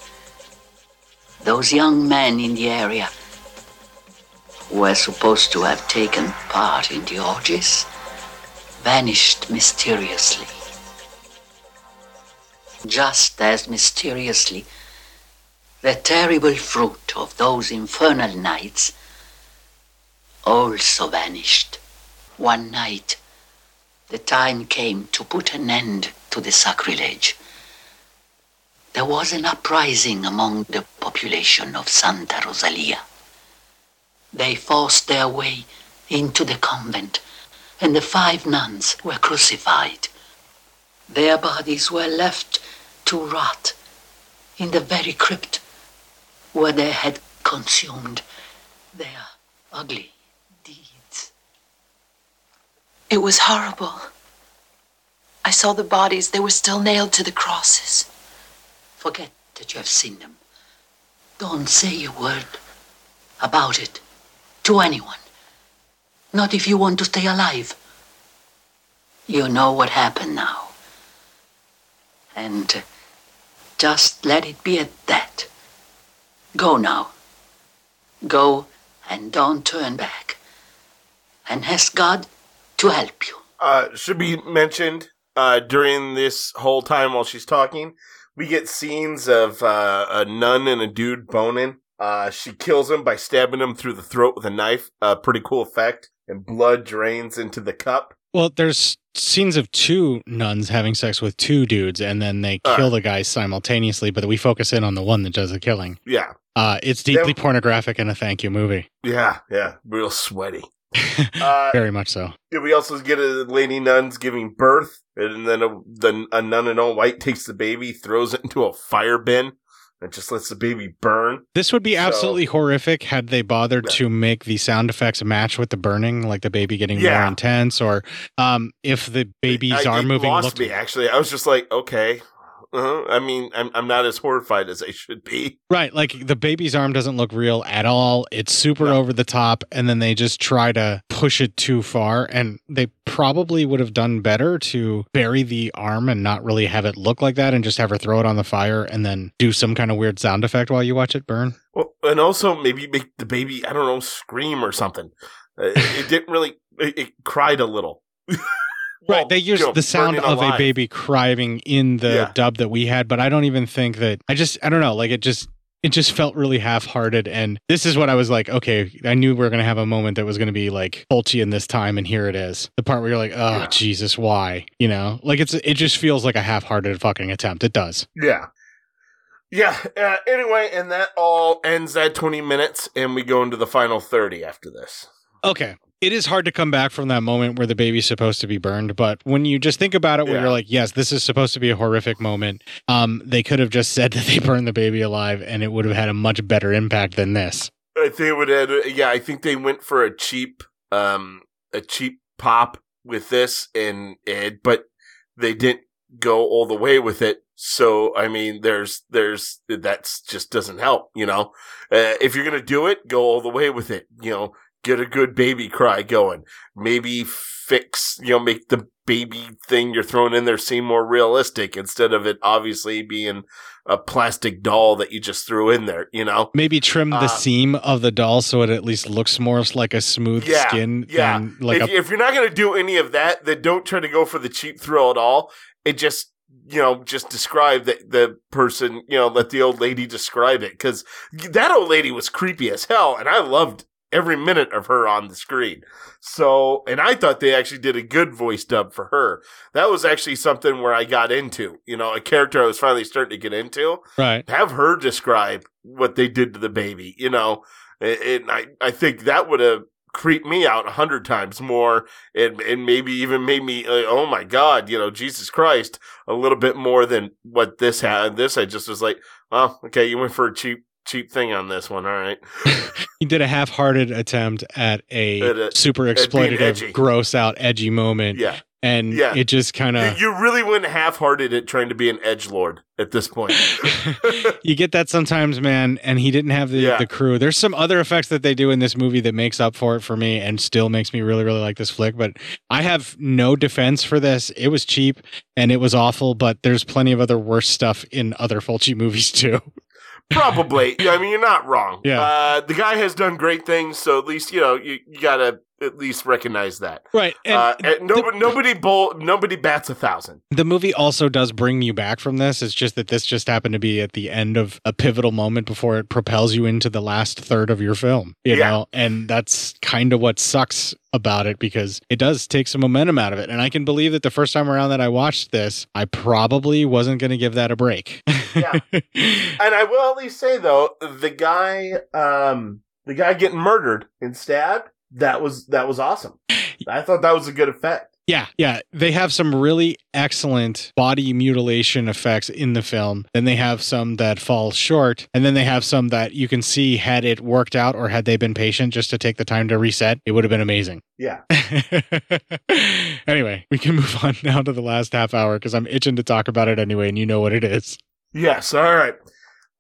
Those young men in the area who were supposed to have taken part in the orgies vanished mysteriously. Just as mysteriously, the terrible fruit of those infernal nights also vanished. One night, the time came to put an end to the sacrilege. There was an uprising among the population of Santa Rosalia. They forced their way into the convent, and the five nuns were crucified. Their bodies were left to rot in the very crypt where they had consumed their ugly. It was horrible. I saw the bodies. They were still nailed to the crosses. Forget that you have seen them. Don't say a word about it to anyone. Not if you want to stay alive. You know what happened now. And uh, just let it be at that. Go now. Go and don't turn back. And ask God to help you. Uh, should be mentioned uh, during this whole time while she's talking, we get scenes of uh, a nun and a dude boning. Uh, she kills him by stabbing him through the throat with a knife. Uh, pretty cool effect. And blood drains into the cup. Well, there's scenes of two nuns having sex with two dudes, and then they Uh. kill the guy simultaneously, but we focus in on the one that does the killing. Yeah. Uh, it's deeply pornographic and a thank you movie. Yeah, yeah. Real sweaty. uh, Very much so. We also get a lady nuns giving birth, and then a, the, a nun in all white takes the baby, throws it into a fire bin, and just lets the baby burn. This would be So- absolutely horrific had they bothered to make the sound effects match with the burning, like the baby getting more intense, or um, if the baby's I, arm it moving lost looked me actually. I was just like, okay. Uh-huh. I mean, I'm I'm not as horrified as I should be. Right, like the baby's arm doesn't look real at all. It's super over the top, and then they just try to push it too far. And they probably would have done better to bury the arm and not really have it look like that, and just have her throw it on the fire and then do some kind of weird sound effect while you watch it burn. Well, and also maybe make the baby, I don't know, scream or something. Uh, it, it didn't really. It, it cried a little. Right, they used you know, the sound of a baby crying in the Yeah. dub that we had, but I don't even think that I just I don't know, like it just it just felt really half-hearted and this is what I was like, okay, I knew we were going to have a moment that was going to be like Fulci in this time and here it is. The part where you're like, "Oh, Jesus, why?" You know? Like it's it just feels like a half-hearted fucking attempt. It does. Yeah. Yeah. Uh, anyway, and that all ends at 20 minutes, and we go into the final 30 after this. Okay. It is hard to come back from that moment where the baby's supposed to be burned, but when you just think about it, where Yeah. you're like, yes, this is supposed to be a horrific moment, um, they could have just said that they burned the baby alive and it would have had a much better impact than this. I think it would add, yeah, I think they went for a cheap, um, a cheap pop with this, and, and but they didn't go all the way with it. So, I mean, there's, there's, that's just doesn't help, you know? Uh, if you're gonna do it, go all the way with it, you know? Get a good baby cry going. Maybe fix, you know, make the baby thing you're throwing in there seem more realistic instead of it obviously being a plastic doll that you just threw in there, you know? Maybe trim the Uh, seam of the doll so it at least looks more like a smooth yeah, skin yeah. than like if, a if you're not going to do any of that, then don't try to go for the cheap thrill at all. It just you know, just describe the, the person, you know, let the old lady describe it. Cause that old lady was creepy as hell. And I loved every minute of her on the screen. So, and I thought they actually did a good voice dub for her. That was actually something where I got into, you know, a character I was finally starting to get into. Right. Have her describe what they did to the baby, you know, and I, I think that would have creeped me out a hundred times more and, and maybe even made me, uh, oh my God, you know, Jesus Christ, a little bit more than what this had. This, I just was like, well, okay, you went for a cheap, cheap thing on this one. All right. He did a half-hearted attempt at a At a- super at being edgy. exploitative, gross out, edgy moment. Yeah. And Yeah. it just kind of You, you really went half hearted at trying to be an edge lord at this point. you get that sometimes, man. And he didn't have the, Yeah. the crew. There's some other effects that they do in this movie that makes up for it for me and still makes me really, really like this flick. But I have no defense for this. It was cheap and it was awful, but there's plenty of other worse stuff in other Fulci movies too. Probably. Yeah, I mean, you're not wrong. Yeah. Uh, the guy has done great things, so at least, you know, you, you gotta at least recognize that. Right. And uh, and nobody, nobody, bowl, nobody bats a thousand. The movie also does bring you back from this. It's just that this just happened to be at the end of a pivotal moment before it propels you into the last third of your film. You Yeah. know, and that's kind of what sucks about it because it does take some momentum out of it. And I can believe that the first time around that I watched this, I probably wasn't going to give that a break. And I will at least say though, the guy, um, the guy getting murdered and stabbed, that was that was awesome. I thought that was a good effect. Yeah, yeah. They have some really excellent body mutilation effects in the film. Then they have some that fall short. And then they have some that you can see had it worked out or had they been patient just to take the time to reset, it would have been amazing. Yeah. anyway, we can move on now to the last half hour because I'm itching to talk about it anyway, and you know what it is. Yes. All right.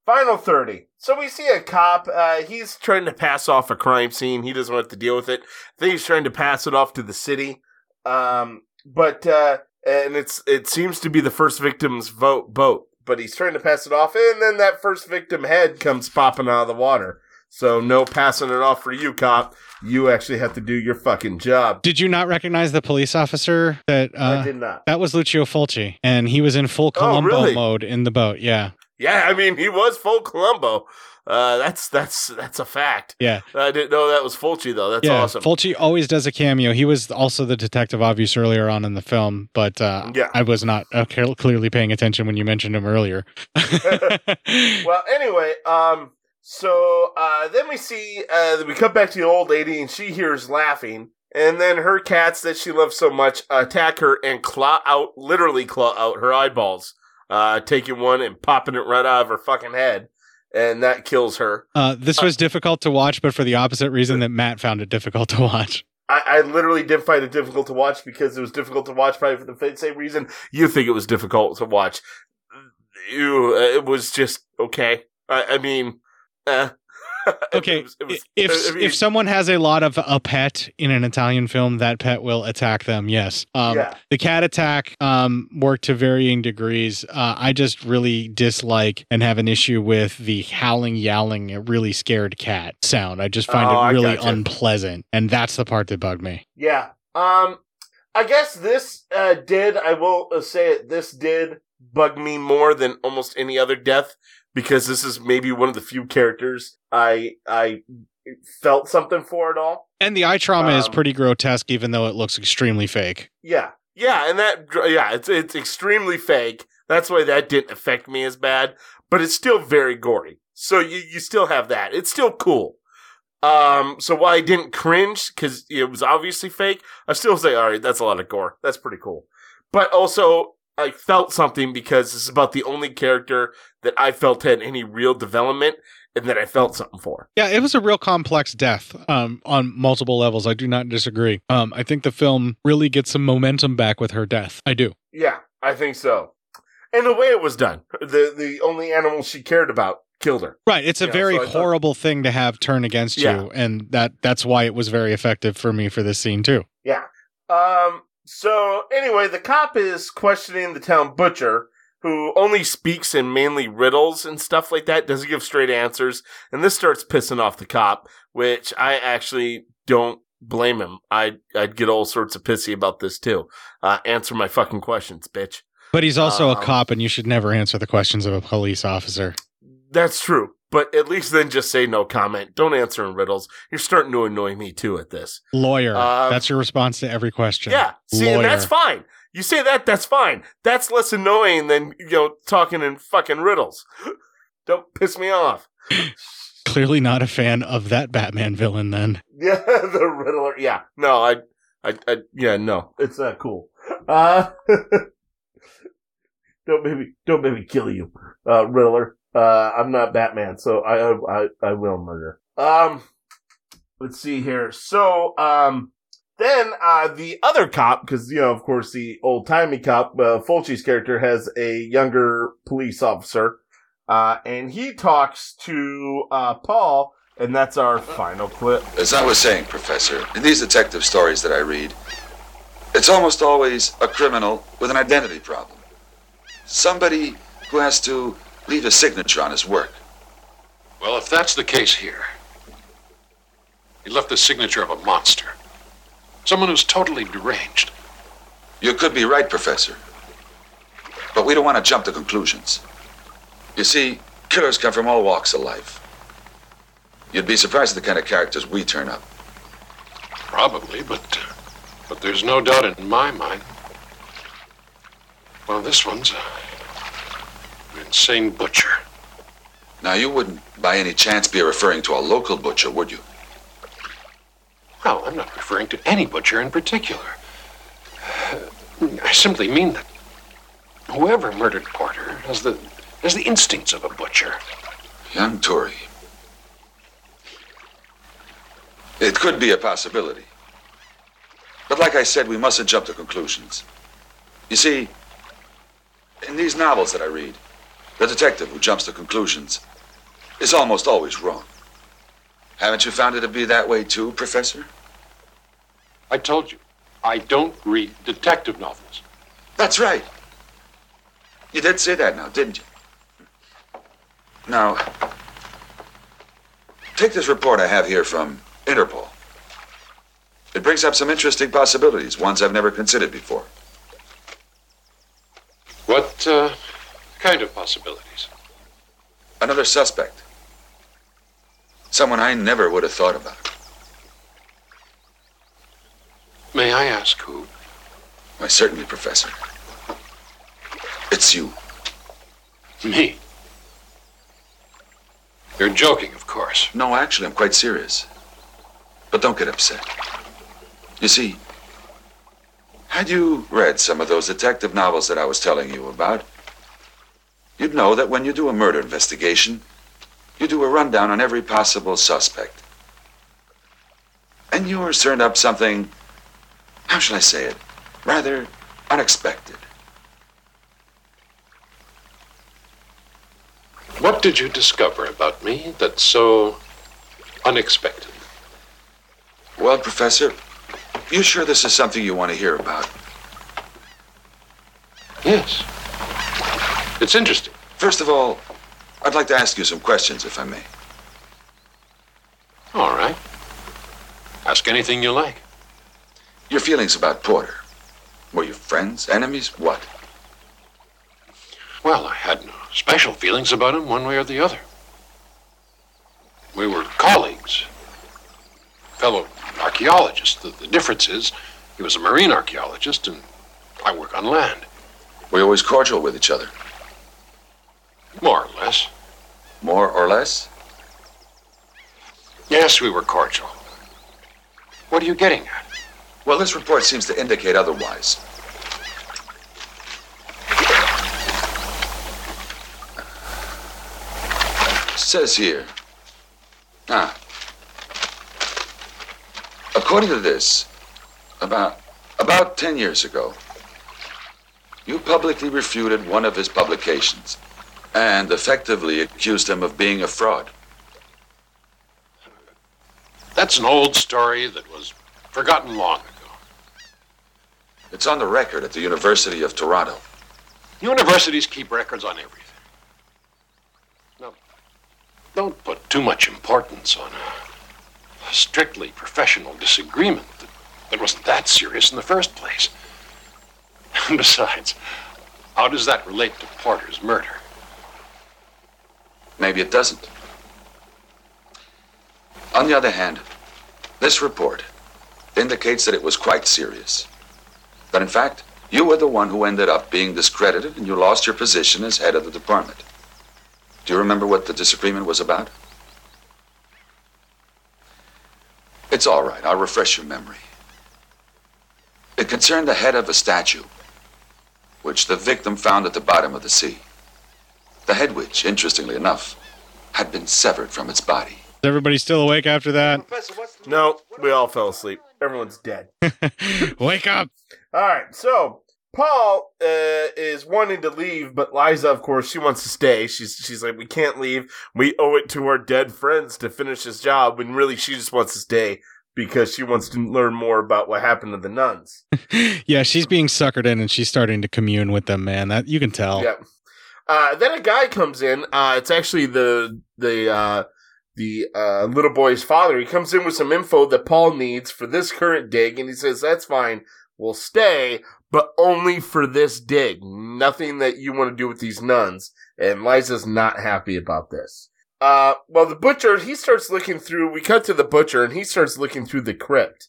Final 30. So we see a cop. Uh, he's trying to pass off a crime scene. He doesn't want to deal with it. I think he's trying to pass it off to the city. Um, but, uh, and it's, it seems to be the first victim's vote, boat, but he's trying to pass it off. And then that first victim head comes popping out of the water. So no passing it off for you, cop. You actually have to do your fucking job. Did you not recognize the police officer that uh, I did not. That was Lucio Fulci, and he was in full Columbo really? mode in the boat. Yeah. Yeah, I mean, he was full Columbo. Uh, that's that's that's a fact. Yeah. I didn't know that was Fulci though. That's yeah, awesome. Fulci always does a cameo. He was also the detective, obvious, earlier on in the film, but uh, Yeah. I was not uh, clearly paying attention when you mentioned him earlier. well, anyway, um, so uh, then we see uh, we come back to the old lady, and she hears laughing, and then her cats that she loves so much attack her and claw out, literally claw out her eyeballs, uh, taking one and popping it right out of her fucking head, and that kills her. Uh, this was difficult to watch, but for the opposite reason that Matt found it difficult to watch. I, I literally did find it difficult to watch because it was difficult to watch, probably for the same reason you think it was difficult to watch. Uh, it was just okay. I, I mean, uh, Okay, it was- it was- if I mean- if someone has a lot of a pet in an Italian film, that pet will attack them. Yes. Um, Yeah. The cat attack um, worked to varying degrees. Uh, I just really dislike and have an issue with the howling, yowling, really scared cat sound. I just find Oh, it really gotcha. unpleasant, and that's the part that bugged me. Yeah. Um, I guess this uh, did. I will uh, say it. This did bug me more than almost any other death because this is maybe one of the few characters I I felt something for at all. And the eye trauma is Um, pretty grotesque, even though it looks extremely fake. Yeah. Yeah, and that yeah, it's it's extremely fake. That's why that didn't affect me as bad, but it's still very gory. So you you still have that. It's still cool. Um, so while I didn't cringe because it was obviously fake, I still say, all right, that's a lot of gore. That's pretty cool. But also, I felt something because this is about the only character that I felt had any real development and that I felt something for. Yeah, it was a real complex death um, on multiple levels. I do not disagree. Um, I think the film really gets some momentum back with her death. I do. Yeah, I think so. And the way it was done, the the only animal she cared about killed her. Right. It's a Yeah, very so I thought- horrible thing to have turn against Yeah. you, and that that's why it was very effective for me for this scene too. Yeah. Um. So anyway, the cop is questioning the town butcher, who only speaks in mainly riddles and stuff like that. Doesn't give straight answers, and this starts pissing off the cop, which I actually don't blame him. I I'd get all sorts of pissy about this too. Uh, answer my fucking questions, bitch. But he's also a Um, cop, and you should never answer the questions of a police officer. That's true. But at least then just say no comment. Don't answer in riddles. You're starting to annoy me too at this. Lawyer. Um, that's your response to every question. Yeah. See, and that's fine. You say that, that's fine. That's less annoying than, you know, talking in fucking riddles. Don't piss me off. Clearly not a fan of that Batman villain. Then Yeah, the Riddler. Yeah. No, I, I, I yeah, no. It's not cool. Uh, don't maybe, don't maybe kill you, uh, Riddler. Uh, I'm not Batman, so I, I, I will murder. Um, let's see here. So, um, then, uh, the other cop, cause, you know, of course, the old timey cop, uh, Fulci's character has a younger police officer, uh, and he talks to, uh, Paul, and that's our final clip. As I was saying, Professor, in these detective stories that I read, it's almost always a criminal with an identity problem. Somebody who has to leave a signature on his work. Well, if that's the case here, he left the signature of a monster. Someone who's totally deranged. You could be right, Professor. But we don't want to jump to conclusions. You see, killers come from all walks of life. You'd be surprised at the kind of characters we turn up. Probably, but uh, but there's no doubt in my mind. Well, this one's an insane butcher. Now, you wouldn't by any chance be referring to a local butcher, would you? Well, I'm not referring to any butcher in particular. I simply mean that whoever murdered Porter has the has the instincts of a butcher. Young Tory. It could be a possibility. But like I said, we mustn't jump to conclusions. You see, in these novels that I read, the detective who jumps to conclusions is almost always wrong. Haven't you found it to be that way too, Professor? I told you, I don't read detective novels. That's right. You did say that now, didn't you? Now, take this report I have here from Interpol. It brings up some interesting possibilities, ones I've never considered before. What uh, kind of possibilities? Another suspect. Someone I never would have thought about. May I ask who? Why, certainly, Professor. It's you. Me. You're joking, of course. No, actually, I'm quite serious. But don't get upset. You see, had you read some of those detective novels that I was telling you about, you'd know that when you do a murder investigation, you do a rundown on every possible suspect. And yours turned up something, how shall I say it, rather unexpected. What did you discover about me that's so unexpected? Well, Professor, you sure this is something you want to hear about? Yes. It's interesting. First of all, I'd like to ask you some questions, if I may. All right. Ask anything you like. Your feelings about Porter. Were you friends, enemies, what? Well, I had no special feelings about him one way or the other. We were colleagues, fellow archaeologists. The, the difference is he was a marine archaeologist and I work on land. Were always cordial with each other? More or less. More or less? Yes, we were cordial. What are you getting at? Well, this report seems to indicate otherwise. Says here. Ah. According to this, about about 10 years ago, you publicly refuted one of his publications and effectively accused him of being a fraud. That's an old story that was forgotten long ago. It's on the record at the University of Toronto. Universities keep records on everything. Now, don't put too much importance on a, a strictly professional disagreement that, that wasn't that serious in the first place. And besides, How does that relate to Porter's murder? Maybe it doesn't. On the other hand, this report indicates that it was quite serious. That in fact, you were the one who ended up being discredited and you lost your position as head of the department. Do you remember what the disagreement was about? It's all right. I'll refresh your memory. It concerned the head of a statue, which the victim found at the bottom of the sea. The head which, interestingly enough, had been severed from its body. Is everybody still awake after that? No, we all fell asleep. Everyone's dead. Wake up. All right, so Paul uh, is wanting to leave, but Liza, of course, she wants to stay. She's she's like, we can't leave. We owe it to our dead friends to finish this job. When really, she just wants to stay because she wants to learn more about what happened to the nuns. Yeah, she's being suckered in and she's starting to commune with them, man. That you can tell. Yeah. Uh, then a guy comes in. Uh, it's actually the the uh, the uh, little boy's father. He comes in with some info that Paul needs for this current dig, and he says, "That's fine. We'll stay, but only for this dig. Nothing that you want to do with these nuns." And Liza's not happy about this. Uh, well, the butcher he starts looking through. We cut to the butcher, and he starts looking through the crypt,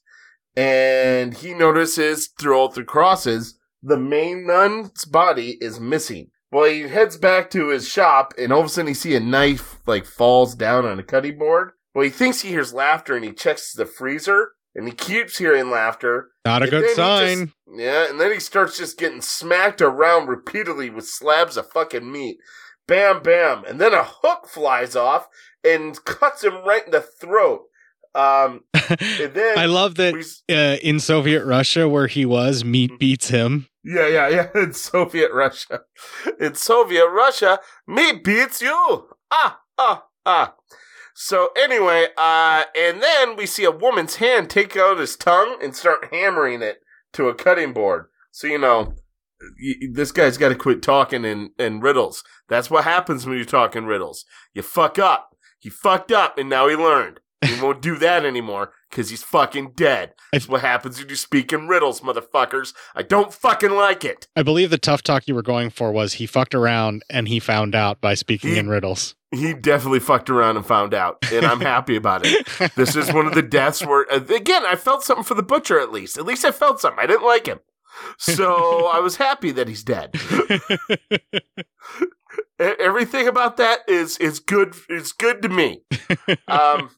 and he notices through all the crosses the main nun's body is missing. Well, he heads back to his shop, and all of a sudden he see a knife like falls down on a cutting board. Well, he thinks he hears laughter, and he checks the freezer, and he keeps hearing laughter. Not a And good sign. just- yeah, and then he starts just getting smacked around repeatedly with slabs of fucking meat. Bam, bam, and then a hook flies off and cuts him right in the throat. Um, and then I love that uh, in Soviet Russia, where he was, Mm-hmm. meat beats him. Yeah, yeah, yeah. It's Soviet Russia. It's Soviet Russia, me beats you. Ah, ah, ah. So anyway, uh, and then we see a woman's hand take out his tongue and start hammering it to a cutting board. So you know, this guy's got to quit talking in, in riddles. That's what happens when you talk in riddles. You fuck up. He fucked up, and now he learned. He won't do that anymore because he's fucking dead. That's what happens when you speak in riddles, motherfuckers. I don't fucking like it. I believe the tough talk you were going for was he fucked around and he found out by speaking in riddles. He definitely fucked around and found out, and I'm happy about it. This is one of the deaths where, uh, again, I felt something for the butcher at least. At least I felt something. I didn't like him. So I was happy that he's dead. Everything about that is is good. Is good to me. Um,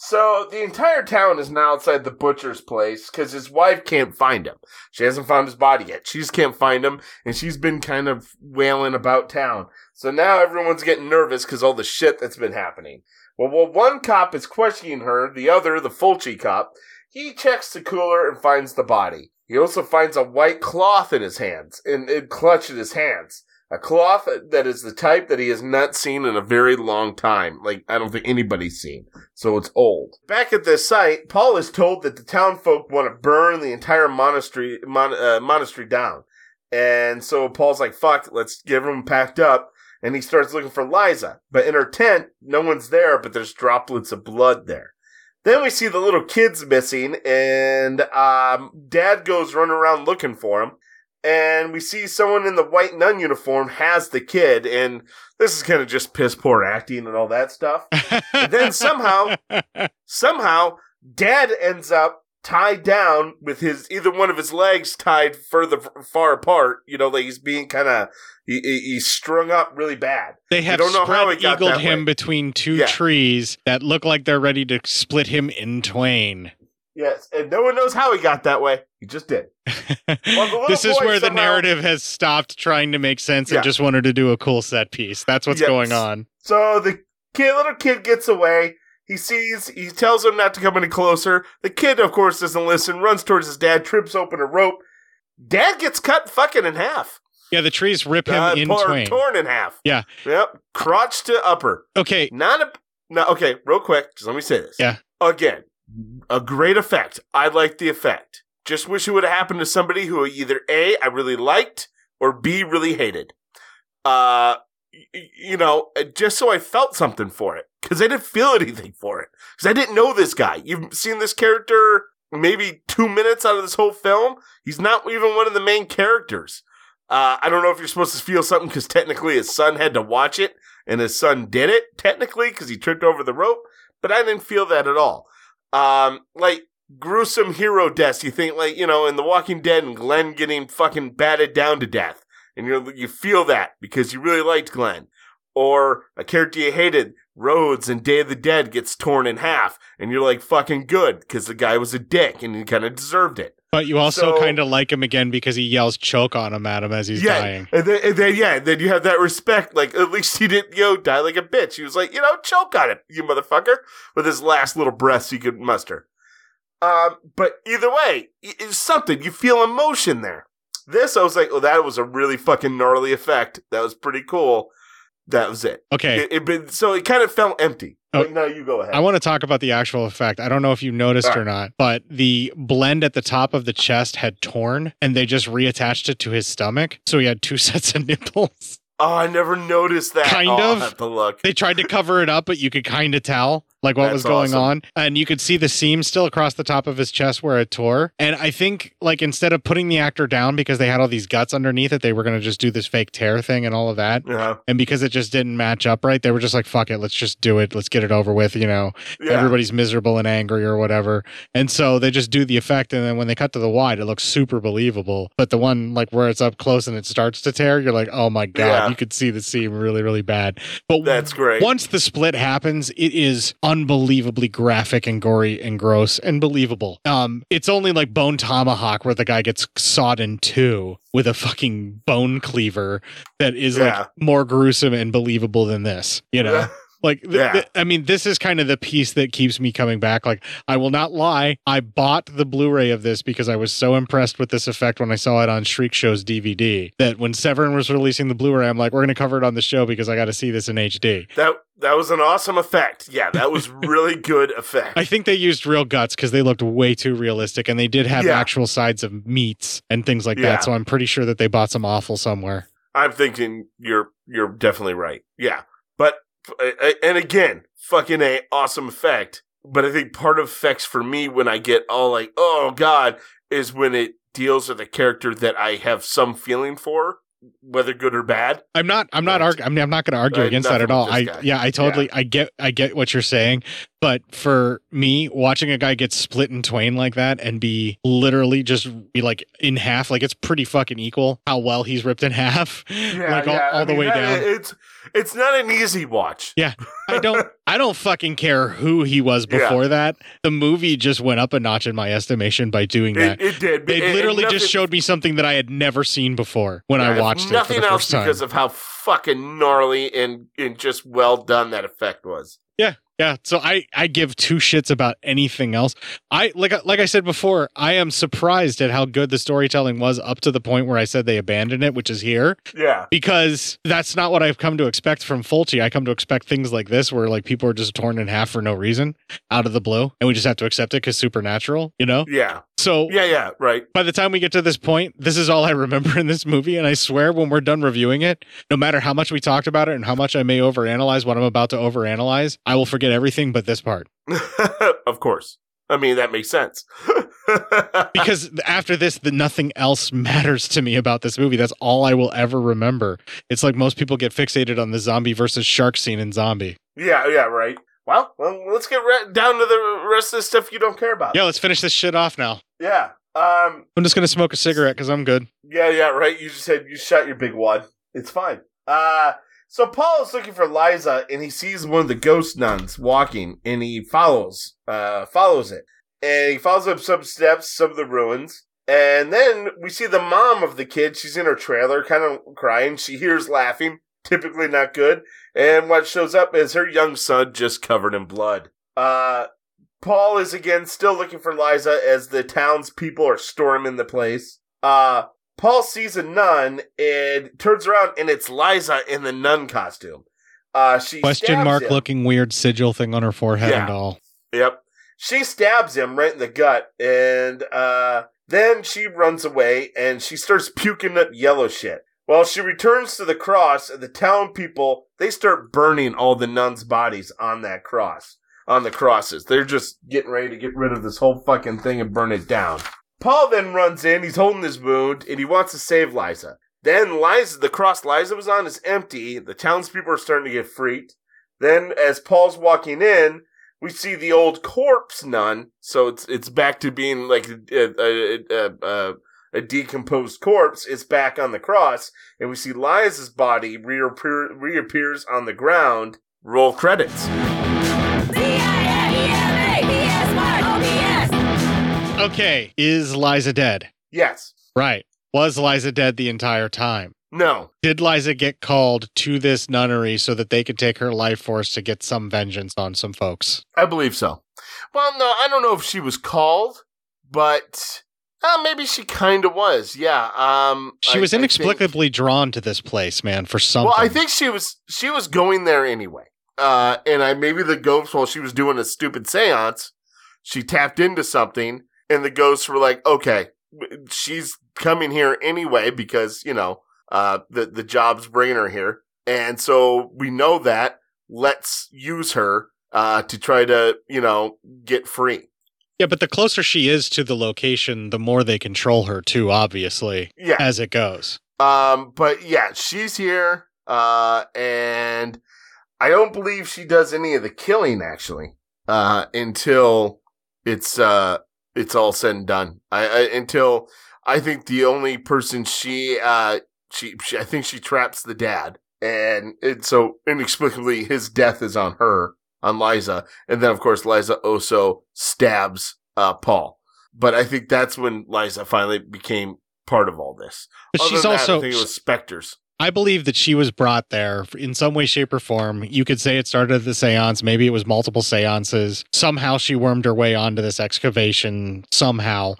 so the entire town is now outside the butcher's place because his wife can't find him. She hasn't found his body yet. She just can't find him, and she's been kind of wailing about town. So now everyone's getting nervous because all the shit that's been happening. Well, while one cop is questioning her, the other, the Fulci cop, he checks the cooler and finds the body. He also finds a white cloth in his hands, and it clutched in his hands. A cloth that is the type that he has not seen in a very long time. Like, I don't think anybody's seen. So it's old. Back at this site, Paul is told that the town folk want to burn the entire monastery, mon- uh, monastery down. And so Paul's like, fuck, let's get everyone packed up. And he starts looking for Liza. But in her tent, no one's there, but there's droplets of blood there. Then we see the little kids missing, and um, dad goes running around looking for him. And we see someone in the white nun uniform has the kid, and this is kind of just piss poor acting and all that stuff. and then somehow, somehow, dad ends up tied down with his either one of his legs tied further far apart. You know, like he's being kind of he, he- he's strung up really bad. They have don't know how he eagled him way. between two Yeah. trees that look like they're ready to split him in twain. Yes, and no one knows how he got that way. He just did. little This is where the narrative has stopped trying to make sense Yeah. and just wanted to do a cool set piece. That's what's going on. So the kid, little kid gets away. He sees, he tells him not to come any closer. The kid, of course, doesn't listen, runs towards his dad, trips open a rope. Dad gets cut fucking in half. Yeah, the trees rip him Uh, in tor- twain. torn in half. Yeah. Yep. Crotch to upper. Okay. Not a, no, okay, real quick, just let me say this. Yeah. Again, a great effect. I like the effect. Just wish it would have happened to somebody who either A, I really liked, or B, really hated. Uh, y- you know, uh, just so I felt something for it. Because I didn't feel anything for it. Because I didn't know this guy. You've seen this character maybe two minutes out of this whole film. He's not even one of the main characters. Uh, I don't know if you're supposed to feel something because technically his son had to watch it and his son did it technically because he tripped over the rope, but I didn't feel that at all. Um, like gruesome hero deaths. You think like you know in The Walking Dead and Glenn getting fucking batted down to death, and you you feel that because you really liked Glenn, or a character you hated, Rhodes and Day of the Dead gets torn in half, and you're like fucking good because the guy was a dick and he kind of deserved it. But you also So- kind of like him again because he yells choke on him at him as he's yeah, dying. And then, and then yeah, then you have that respect. Like at least he didn't, you know, die like a bitch. He was like, you know, choke on it, you motherfucker, with his last little breaths he could muster. Um, but either way, it's something you feel emotion there. This I was like, oh, that was a really fucking gnarly effect. That was pretty cool. That was it. Okay. It, it been, so it kind of felt empty. Oh, But now you go ahead. I want to talk about the actual effect. I don't know if you noticed or not, but the blend at the top of the chest had torn and they just reattached it to his stomach. So he had two sets of nipples. oh, I never noticed that. Kind Oh, I'll of. have to look. They tried to cover it up, but you could kind of tell like what That's was going awesome. on. And you could see the seam still across the top of his chest where it tore. And I think like instead of putting the actor down because they had all these guts underneath it, they were going to just do this fake tear thing and all of that. Yeah. And because it just didn't match up right, they were just like, fuck it, let's just do it. Let's get it over with. You know, Yeah. everybody's miserable and angry or whatever. And so they just do the effect. And then when they cut to the wide, it looks super believable. But the one like where it's up close and it starts to tear, you're like, oh my God, Yeah. you could see the seam really, really bad. But That's great. once the split happens, it is unbelievably graphic and gory and gross and believable. Um, it's only like Bone Tomahawk where the guy gets sawed in two with a fucking bone cleaver that is Yeah. like more gruesome and believable than this. You know. Like, th- Yeah. th- I mean, this is kind of the piece that keeps me coming back. Like, I will not lie. I bought the Blu ray of this because I was so impressed with this effect when I saw it on Shriek Show's DVD that when Severin was releasing the Blu ray, I'm like, we're going to cover it on the show because I got to see this in HD. That that was an awesome effect. Yeah, that was really good effect. I think they used real guts because they looked way too realistic and they did have Yeah. actual sides of meats and things like Yeah. that. So I'm pretty sure that they bought some offal somewhere. I'm thinking you're you're definitely right. Yeah, but and again, fucking a awesome effect. But I think part of effects for me when I get all like, oh god, is when it deals with a character that I have some feeling for, whether good or bad. I'm not. I'm not. Arg- I mean, I'm not going to argue against that at all. I guy. yeah. I totally. I get. I get what you're saying. But for me, watching a guy get split in twain like that and be literally just be like in half, like it's pretty fucking equal how well he's ripped in half, like all, all the mean, way that- down. It's it's not an easy watch. Yeah, I don't. I don't fucking care who he was Yeah. before that. The movie just went up a notch in my estimation by doing that. It, it did. They and literally nothing- just showed me something that I had never seen before when Yeah, I watched it for Nothing the else first time. because of how fucking gnarly and, and just well done that effect was. Yeah. So I I give two shits about anything else. I like like I said before, I am surprised at how good the storytelling was up to the point where I said they abandoned it, which is here. Yeah. Because that's not what I've come to expect from Fulci. I come to expect things like this where like people are just torn in half for no reason out of the blue and we just have to accept it cuz supernatural, you know? Yeah. So Yeah, yeah, right. by the time we get to this point, this is all I remember in this movie. And I swear, when we're done reviewing it, no matter how much we talked about it and how much I may overanalyze what I'm about to overanalyze, I will forget everything but this part. of course. I mean, that makes sense. Because after this, the nothing else matters to me about this movie. That's all I will ever remember. It's like most people get fixated on the zombie versus shark scene in Zombie. yeah, yeah, right. Well, well let's get re- down to the rest of the stuff you don't care about. Yeah, let's finish this shit off now. Yeah. Um. I'm just gonna smoke a cigarette because I'm good. Yeah, yeah, right. You just said you shot your big wad. It's fine. Uh so Paul is looking for Liza and he sees one of the ghost nuns walking and he follows uh follows it. And he follows up some steps, some of the ruins. And then we see the mom of the kid. She's in her trailer, kind of crying. She hears laughing, typically not good. And what shows up is her young son just covered in blood. Uh Paul is again still looking for Liza as the townspeople are storming the place. Uh, Paul sees a nun and turns around and it's Liza in the nun costume. Uh, she Question mark him. looking weird sigil thing on her forehead Yeah. and all. Yep. She stabs him right in the gut and uh, then she runs away and she starts puking up yellow shit. While she returns to the cross the town people, they start burning all the nuns' bodies on that cross. On the crosses. They're just getting ready to get rid of this whole fucking thing and burn it down. Paul then runs in, he's holding his wound, and he wants to save Liza. Then Liza, the cross Liza was on is empty. The townspeople are starting to get freaked. Then, as Paul's walking in, we see the old corpse nun. So it's it's back to being like a, a, a, a, a decomposed corpse. It's back on the cross, and we see Liza's body reappear, reappears on the ground. Roll credits. Okay, is Liza dead? Yes. Right. Was Liza dead the entire time? No. Did Liza get called to this nunnery so that they could take her life force to get some vengeance on some folks? I believe so. Well, no, I don't know if she was called, but uh, maybe she kind of was. Yeah. Um, She I- was I think- inexplicably drawn to this place, man, for something. Well, I think she was she was going there anyway. Uh, and I maybe the ghost while she was doing a stupid séance, she tapped into something, and the ghosts were like, "Okay, she's coming here anyway because you know uh, the the job's bringing her here, and so we know that. Let's use her uh, to try to you know get free." Yeah, but the closer she is to the location, the more they control her too, obviously. Yeah. As it goes. Um, but yeah, she's here, uh, and I don't believe she does any of the killing actually, uh, until it's uh it's all said and done. I, I until I think the only person she uh she, she I think she traps the dad, and it, so inexplicably his death is on her on Liza, and then of course Liza also stabs uh Paul. But I think that's when Liza finally became part of all this. But Other she's that, also- I think it was specters. I believe that she was brought there in some way, shape, or form. You could say it started at the seance. Maybe it was multiple seances. Somehow she wormed her way onto this excavation. Somehow.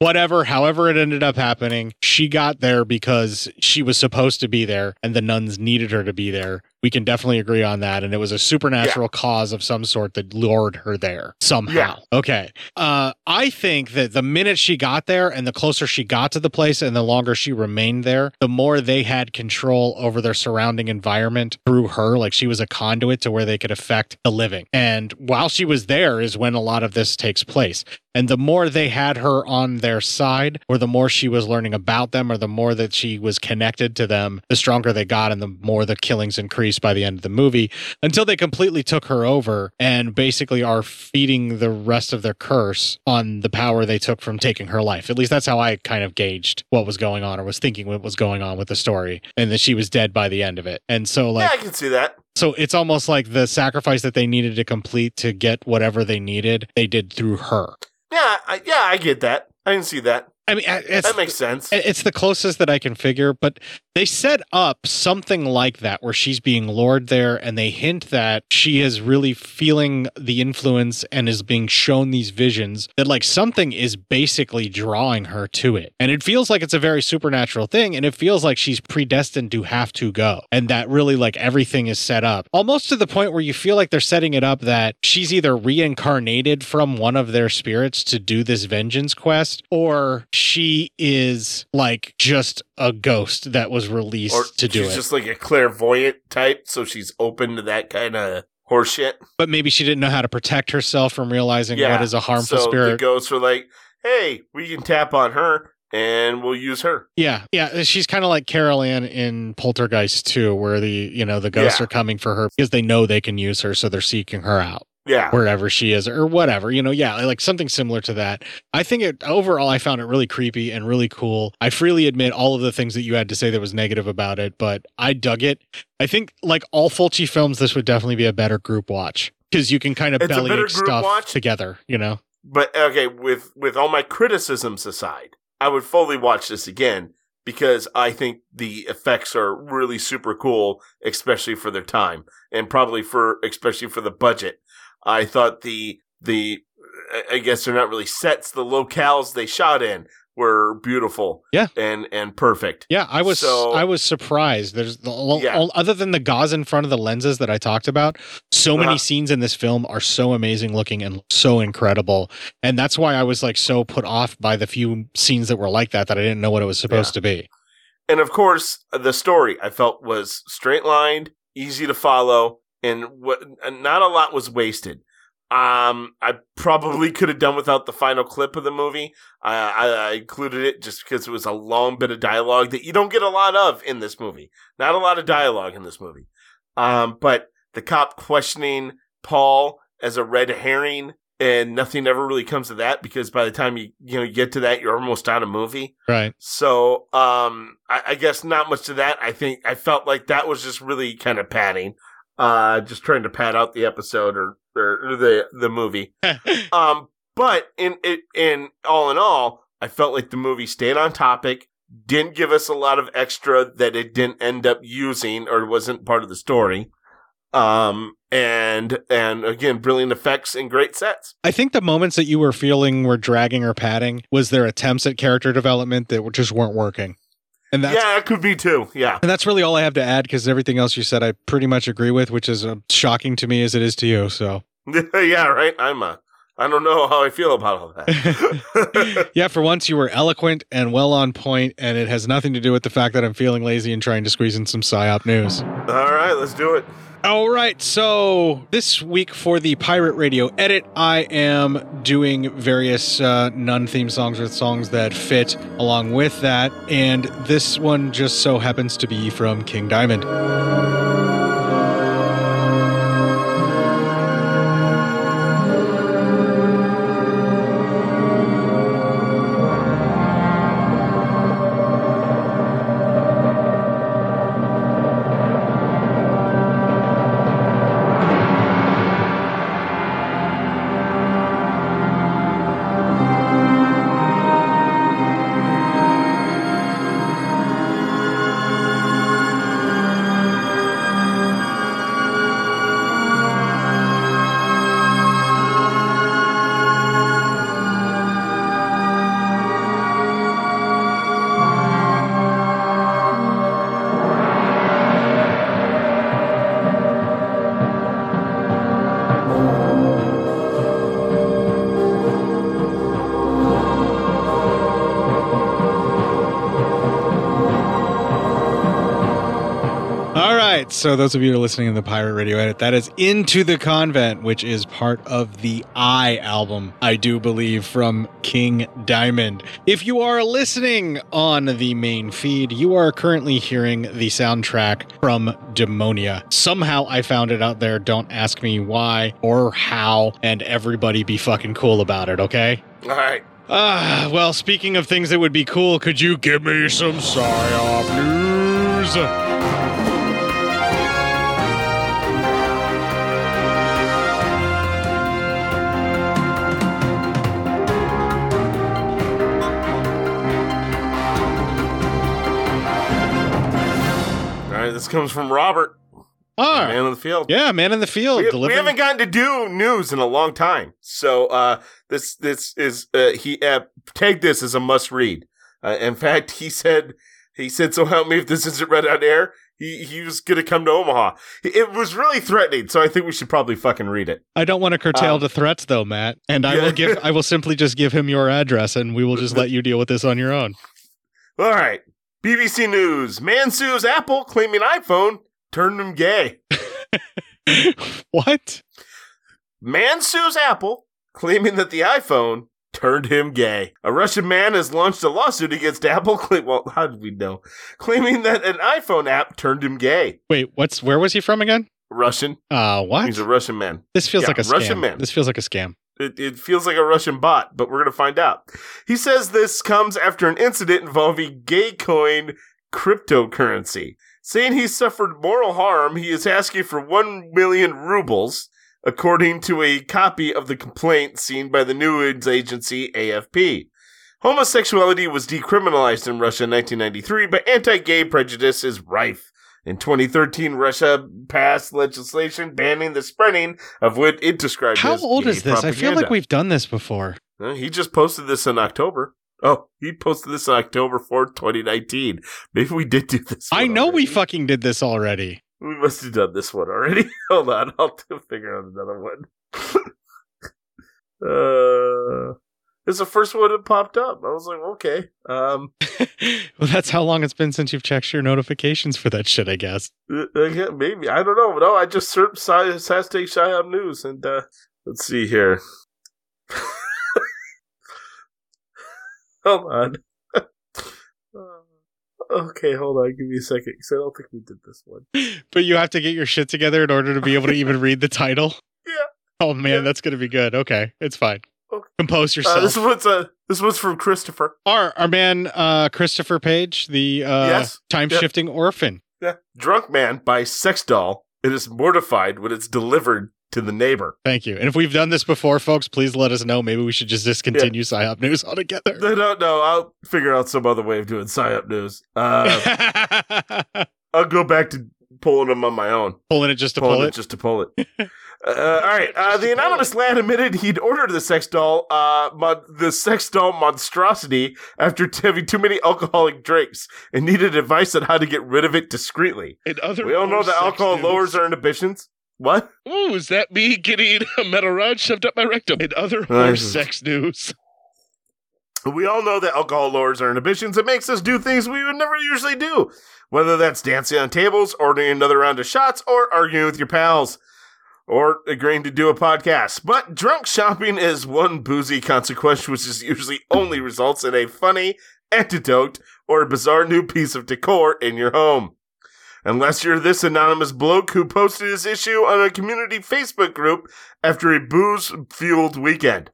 Whatever, however it ended up happening, she got there because she was supposed to be there and the nuns needed her to be there. We can definitely agree on that. And it was a supernatural cause of some sort that lured her there somehow. Yeah. Okay. Uh, I think that the minute she got there and the closer she got to the place and the longer she remained there, the more they had control over their surrounding environment through her. Like she was a conduit to where they could affect the living. And while she was there is when a lot of this takes place. And the more they had her on their side, or the more she was learning about them, or the more that she was connected to them, the stronger they got and the more the killings increased by the end of the movie until they completely took her over and basically are feeding the rest of their curse on the power they took from taking her life. At least that's how I kind of gauged what was going on or was thinking what was going on with the story and that she was dead by the end of it. And so like yeah, I can see that. so it's almost like the sacrifice that they needed to complete to get whatever they needed, they did through her. Yeah, I, yeah, I get that. I can see that. I mean, it's, that makes sense. It's the closest that I can figure, but they set up something like that where she's being lured there and they hint that she is really feeling the influence and is being shown these visions that like something is basically drawing her to it. And it feels like it's a very supernatural thing and it feels like she's predestined to have to go. And that really like everything is set up almost to the point where you feel like they're setting it up that she's either reincarnated from one of their spirits to do this vengeance quest or she is like just a ghost that was released Or to do she's it. just like a clairvoyant type, so she's open to that kind of horseshit. but maybe she didn't know how to protect herself from realizing Yeah. what is a harmful so The ghosts are like, "Hey, we can tap on her, and we'll use her." yeah, yeah, she's kind of like Carol Anne in Poltergeist 2, where the you know the ghosts Yeah. are coming for her because they know they can use her, so they're seeking her out. Yeah. wherever she is, or whatever, you know, yeah, like something similar to that. I think it overall, I found it really creepy and really cool. I freely admit all of the things that you had to say that was negative about it, but I dug it. I think, like all Fulci films, this would definitely be a better group watch because you can kind of It's bellyache stuff watch. together, you know. But okay, with with all my criticisms aside, I would fully watch this again because I think the effects are really super cool, especially for their time, and probably for especially for the budget. I thought the the I- guess they're not really sets. The locales they shot in were beautiful, Yeah. and and perfect. Yeah, I was So- I was surprised. There's the, Yeah. all- other than the gauze in front of the lenses that I talked about, so Uh-huh. many scenes in this film are so amazing looking and so incredible. And that's why I was like so put off by the few scenes that were like that that I didn't know what it was supposed to be. And of course, the story I felt was straight lined, easy to follow, and what and not a lot was wasted. Um, I probably could have done without the final clip of the movie. I, I, I included it just because it was a long bit of dialogue that you don't get a lot of in this movie. Not a lot of dialogue in this movie. Um, but the cop questioning Paul as a red herring and nothing ever really comes of that because by the time you you know you get to that you're almost out of movie. Right. So um I, I guess not much to that. I think I felt like that was just really kind of padding. Uh just trying to pad out the episode or, or the the movie. um but in it in all in all, I felt like the movie stayed on topic, didn't give us a lot of extra that it didn't end up using or wasn't part of the story. Um and and again, brilliant effects and great sets. I think the moments that you were feeling were dragging or padding was their attempts at character development that just weren't working. And that's yeah, it could be too. Yeah. and that's really all I have to add because everything else you said I pretty much agree with, which is uh, shocking to me as it is to you. So yeah, right. I'm a. I don't know how I feel about all that. yeah, for once you were eloquent and well on point, and it has nothing to do with the fact that I'm feeling lazy and trying to squeeze in some psyop news. all right, let's do it. All right, so this week for the Pirate Radio edit, I am doing various uh, nun theme songs with songs that fit along with that, and this one just so happens to be from King Diamond. So those of you who are listening to the Pirate Radio edit, that is Into the Convent, which is part of the Eye album, I do believe, from King Diamond. If you are listening on the main feed, you are currently hearing the soundtrack from Demonia. Somehow I found it out there. Don't ask me why or how, and everybody be fucking cool about it, okay? All right. Ah, well, speaking of things that would be cool, could you give me some PSYOP news? This comes from Robert, Ah, man on the field. yeah, man in the field. We, we haven't gotten to do news in a long time, so uh, this this is uh, he uh, tagged this as a must read. Uh, in fact, he said he said, "So help me if this isn't read on air." He he was gonna come to Omaha. It was really threatening, so I think we should probably fucking read it. I don't want to curtail Um, the threats, though, Matt. And I yeah. will give. I will simply just give him your address, and we will just let you deal with this on your own. All right, BBC News: Man sues Apple claiming iPhone turned him gay. What? Man sues Apple, claiming that the iPhone turned him gay. A Russian man has launched a lawsuit against Apple. Claim- well, how did we know? Claiming that an iPhone app turned him gay. Wait, what's where was he from again? Russian. Uh, what? He's a Russian man. this feels yeah, like a scam. Russian man. This feels like a scam. It, it feels like a Russian bot, but we're going to find out. He says this comes after an incident involving gay coin cryptocurrency. Saying he suffered moral harm, he is asking for 1 million rubles, according to a copy of the complaint seen by the news agency AFP. Homosexuality was decriminalized in Russia in 1993, but anti gay prejudice is rife. In 2013, Russia passed legislation banning the spreading of what it described How as old gay is this? I feel like we've done this before. Uh, he just posted this in October. Oh, he posted this on October 4th, 2019. Maybe we did do this. I know already. we fucking did this already. We must have done this one already. Hold on, I'll figure out another one. uh, it's the first one that popped up. I was like, okay. Um, well, that's how long it's been since you've checked your notifications for that shit. I guess. uh, uh, yeah, maybe I don't know. No, I just searched Sci- Psyop News, and uh, Let's see here. hold on. okay, hold on. Give me a second because I don't think we did this one. But you have to get your shit together in order to be able to even read the title. Yeah. Oh man, that's gonna be good. Okay, it's fine. Compose Uh, yourself. this one's uh, this one's from Christopher. our our man uh, Christopher Page, the uh, Yes. time shifting orphan. Yeah. Drunk man by sex doll. It is mortified when it's delivered to the neighbor. Thank you. And if we've done this before, folks, please let us know. Maybe we should just discontinue PsyOp News altogether. No, no, no. I'll figure out some other way of doing psyop news. Uh, I'll go back to pulling them on my own. Pulling it just to Pulling pull it it. just to pull it. Uh, all right. Uh, the anonymous lad admitted he'd ordered the sex doll, uh, mon- the sex doll monstrosity after having too many alcoholic drinks and needed advice on how to get rid of it discreetly. And other we all know that alcohol news. lowers our inhibitions. What? Ooh, is that me getting a metal rod shoved up my rectum? And other is- sex news. We all know that alcohol lowers our inhibitions. It makes us do things we would never usually do, whether that's dancing on tables, ordering another round of shots, or arguing with your pals, or agreeing to do a podcast. But drunk shopping is one boozy consequence, which is usually only results in a funny antidote or a bizarre new piece of decor in your home. Unless you're this anonymous bloke who posted his issue on a community Facebook group after a booze fueled weekend.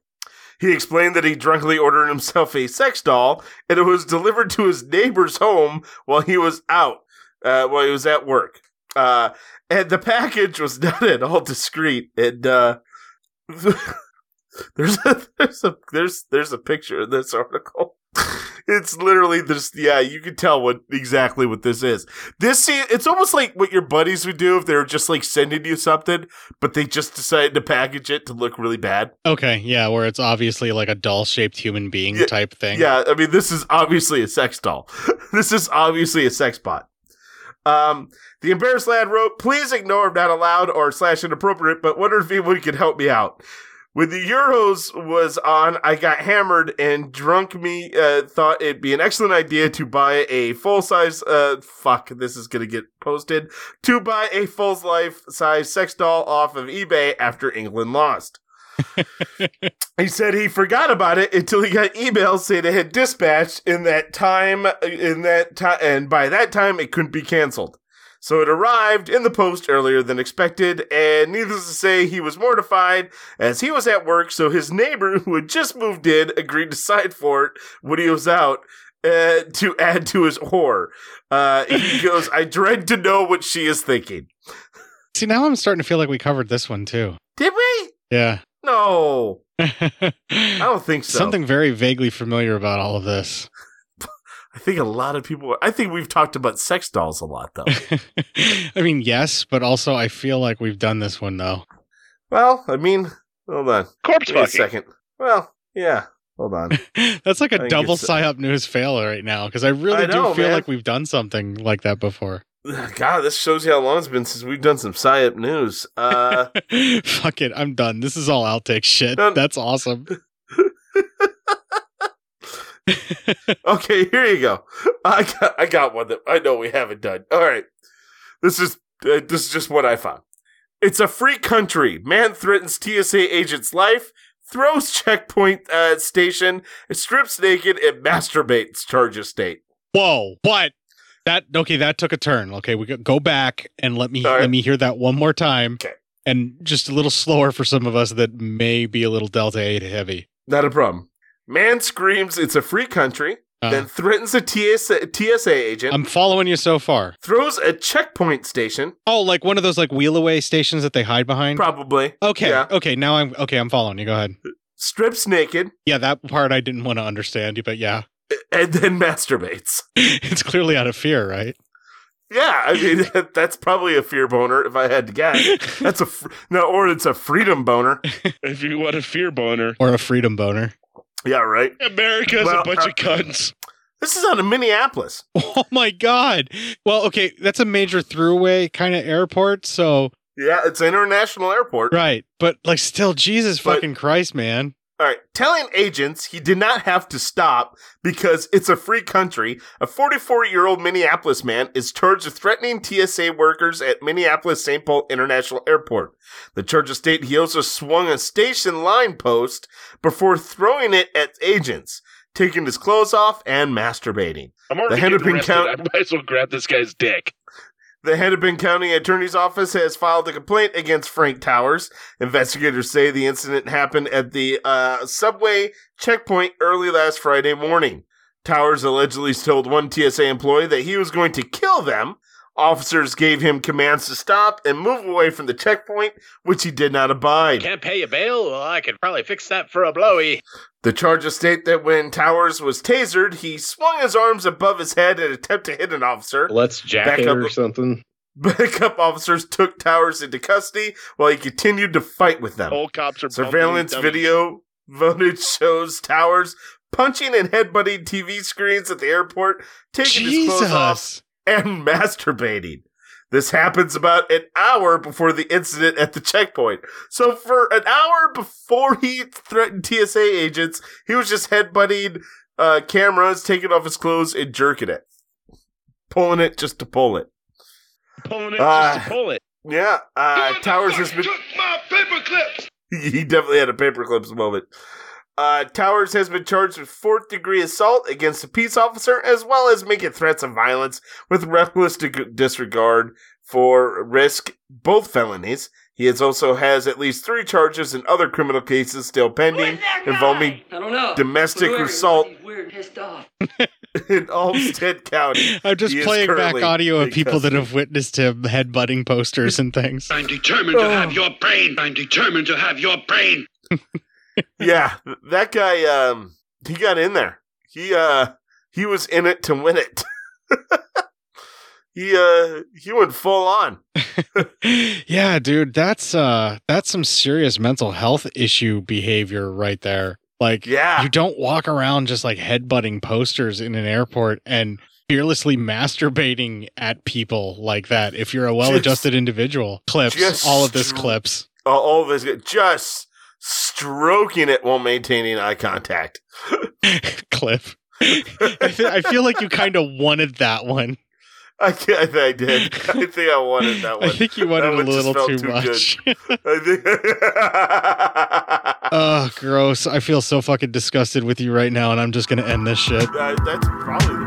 He explained that he drunkenly ordered himself a sex doll, and it was delivered to his neighbor's home while he was out, uh, while he was at work. Uh, and the package was not at all discreet. And uh, there's a there's a there's there's a picture in this article. It's literally this. Yeah, you can tell what exactly what this is. This it's almost like what your buddies would do if they were just like sending you something, but they just decided to package it to look really bad. Okay, yeah, where it's obviously like a doll shaped human being type thing. Yeah, I mean, this is obviously a sex doll. this is obviously a sex bot. Um, the embarrassed lad wrote, "Please ignore not allowed or slash inappropriate, but wonder if anyone could help me out." When the Euros was on, I got hammered and drunk me uh, thought it'd be an excellent idea to buy a full size. Uh, fuck, this is gonna get posted. To buy a full life size sex doll off of eBay after England lost. He said he forgot about it until he got emails saying it had dispatched in that time, in that time, and by that time it couldn't be canceled. So it arrived in the post earlier than expected, and needless to say, he was mortified as he was at work. So his neighbor, who had just moved in, agreed to sign for it when he was out. Uh, to add to his horror, uh, he goes, "I dread to know what she is thinking." See, now I'm starting to feel like we covered this one too. Did we? Yeah. No, I don't think so. Something very vaguely familiar about all of this. I think a lot of people. I think we've talked about sex dolls a lot, though. I mean, yes, but also I feel like we've done this one though. well, I mean, hold on. Corpse Wait a second. Well, yeah. Hold on. That's like I a think double it's- psyop news fail right now because I really I do feel man. like we've done something like that before. God, this shows you how long it's been since we've done some psyop news. Uh, Fuck it, I'm done. This is all outtake shit. No- That's awesome. okay, here you go. I got, I got one that I know we haven't done. All right, this is uh, this is just what I found. It's a free country. Man threatens TSA agent's life, throws checkpoint uh, station, strips naked, and masturbates. charges state. Whoa, but that okay, that took a turn. Okay, we go- go back and let me right. let me hear that one more time. Okay. And just a little slower for some of us that may be a little Delta 8 heavy. Not a problem. Man screams it's a free country, Uh, then threatens a TSA, TSA agent, I'm following you so far. throws a checkpoint station, Oh, like one of those like wheel away stations that they hide behind? probably. Okay. Yeah. Okay, now I'm okay, I'm following you. Go ahead. Strips naked, Yeah, that part I didn't want to understand, you, but yeah. and then masturbates. It's clearly out of fear, right? Yeah, I mean that's probably a fear boner if I had to guess. That's a fr- no, or it's a freedom boner. If you want a fear boner. Or a freedom boner. Yeah, right. America's Well, a bunch uh, of cunts. This is out of Minneapolis. Oh my god. Well, okay, that's a major throughway kind of airport, so Yeah, it's an international airport. right. But like still Jesus But- fucking Christ, man. All right, telling agents he did not have to stop because it's a free country. A 44 year old Minneapolis man is charged with threatening TSA workers at Minneapolis St. Paul International Airport. The charge of state he also swung a station line post before throwing it at agents, taking his clothes off and masturbating. I'm already The Hennepin. County- I might as well grab this guy's dick. The Hennepin County Attorney's Office has filed a complaint against Frank Towers. Investigators say the incident happened at the uh, subway checkpoint early last Friday morning. Towers allegedly told one TSA employee that he was going to kill them. Officers gave him commands to stop and move away from the checkpoint, which he did not abide. Can't pay your bail? Well, I could probably fix that for a blowy. The charges state that when Towers was tasered, he swung his arms above his head in an attempt to hit an officer. Let's jack Back it up- or something. Backup officers took Towers into custody while he continued to fight with them. Old cops are Surveillance video footage shows Towers punching and headbutting TV screens at the airport, taking his clothes off, Jesus. And masturbating. This happens about an hour before the incident at the checkpoint. So for an hour before he threatened TSA agents, he was just headbutting uh, cameras, taking off his clothes, and jerking it. Pulling it just to pull it. Pulling it Uh, just to pull it. Yeah, uh, Towers has been. my paper clips. he definitely had a paperclips moment. Uh, Towers has been charged with fourth degree assault against a peace officer, as well as making threats of violence with reckless dig- disregard for risk, both felonies. He has also has at least three charges in other criminal cases still pending involving I don't know. domestic Whoever- assault he's weird, pissed off. in Olmsted County. I'm just He playing back audio of people that have witnessed him headbutting posters and things. I'm determined to have your brain. I'm determined to have your brain. yeah, that guy um he got in there. He uh he was in it to win it. he uh he went full on. yeah, dude, that's uh that's some serious mental health issue behavior right there. Like Yeah. you don't walk around just like headbutting posters in an airport and fearlessly masturbating at people like that if you're a well-adjusted individual. Clips, all of this clips. All of this just stroking it while maintaining eye contact. Clip. I, fe- I feel like you kind of wanted that one. I, I, I did. I think I wanted that one. I think you wanted That a little too, too much. good. I think oh, gross. I feel so fucking disgusted with you right now, and I'm just going to end this shit. Uh, that's probably the.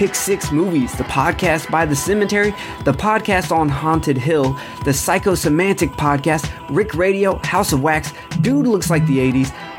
Pick Six Movies, the podcast by The Cemetery, the podcast on Haunted Hill, the Psychosemantic podcast, Rick Radio, House of Wax, Dude Looks Like the 80s,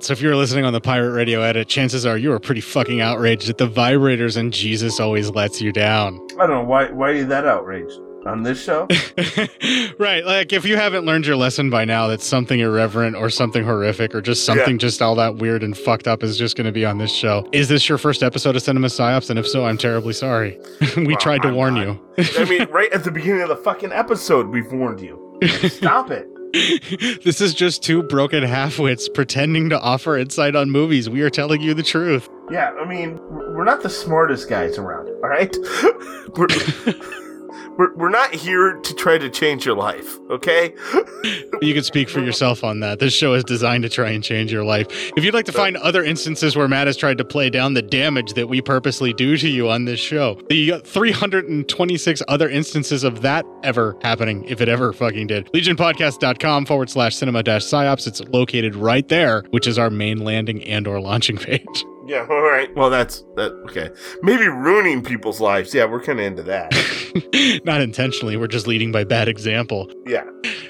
Right, so if you're listening on the Pirate Radio edit, chances are you are pretty fucking outraged at the vibrators and Jesus always lets you down. I don't know why. Why are you that outraged on this show? Right, like if you haven't learned your lesson by now that something irreverent or something horrific or just something Yeah. just all that weird and fucked up is just going to be on this show. Is this your first episode of Cinema Psyops? And if so, I'm terribly sorry. we tried to warn you. I mean, right at the beginning of the fucking episode, we've warned you. Stop it. this is just two broken halfwits pretending to offer insight on movies. We are telling you the truth. Yeah, I mean, we're not the smartest guys around. All right, we're, we're not here to try to change your life. Okay. You can speak for yourself on that. This show is designed to try and change your life. If you'd like to find other instances where Matt has tried to play down the damage that we purposely do to you on this show, the uh, 326 other instances of that ever happening, if it ever fucking did, legionpodcast.com forward slash cinema dash psyops. It's located right there, which is our main landing and or launching page. Yeah. All right. Well, that's that. Okay. Maybe ruining people's lives. Yeah, we're kind of into that. Not intentionally, we're just leading by bad example. Yeah.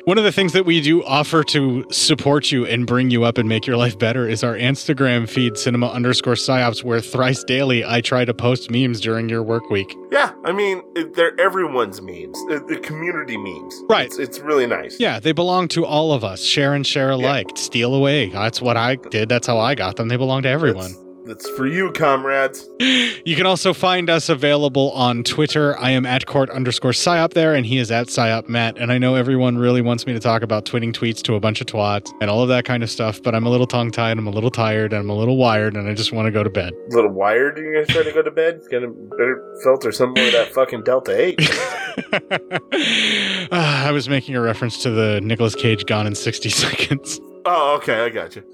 One of the things that we do offer to support you and bring you up and make your life better is our Instagram feed, cinema underscore psyops, where thrice daily I try to post memes during your work week. Yeah. I mean, they're everyone's memes. The, the community memes. Right. It's, it's really nice. Yeah, they belong to all of us. Share and share alike. Steal away. That's what I did. That's how I got them. They belong to everyone. That's for you, comrades. You can also find us available on Twitter. I am at court underscore psyop there, and he is at psyop Matt. And I know everyone really wants me to talk about twitting tweets to a bunch of twats and all of that kind of stuff, but I'm a little tongue tied, I'm a little tired, and I'm a little wired, and I just want to go to bed. A little wired. You guys gonna try to go to bed? Gonna better filter some more of that fucking Delta Eight. Ah, I was making a reference to the Nicolas Cage Gone in 60 Seconds. Oh, okay. I got you.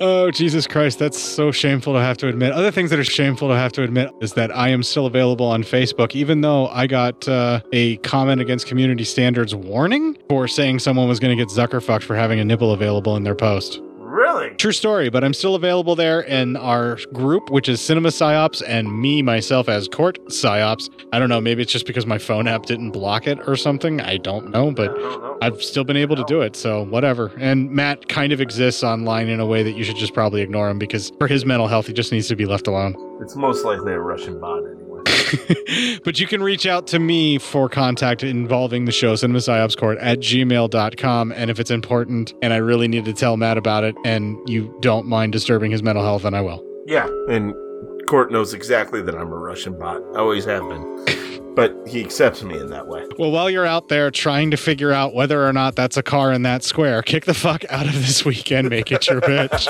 Oh, Jesus Christ. That's so shameful to have to admit. Other things that are shameful to have to admit is that I am still available on Facebook, even though I got uh, a comment against community standards warning for saying someone was going to get Zuckerfucked for having a nipple available in their post. Really? True story, but I'm still available there in our group, which is Cinema Psyops, and me, myself, as Court Psyops. I don't know, maybe it's just because my phone app didn't block it or something. I don't know, but I've still been able to do it, so whatever. And Matt kind of exists online in a way that you should just probably ignore him because for his mental health, he just needs to be left alone. It's most likely a Russian bot anyway. But you can reach out to me for contact involving the show, Cinema Psyops Court at gmail.com. And if it's important and I really need to tell Matt about it and you don't mind disturbing his mental health, then I will. Yeah, and Court knows exactly that I'm a Russian bot. I always have been. But he accepts me in that way. Well, while you're out there trying to figure out whether or not that's a car in that square, kick the fuck out of this weekend, make it your bitch.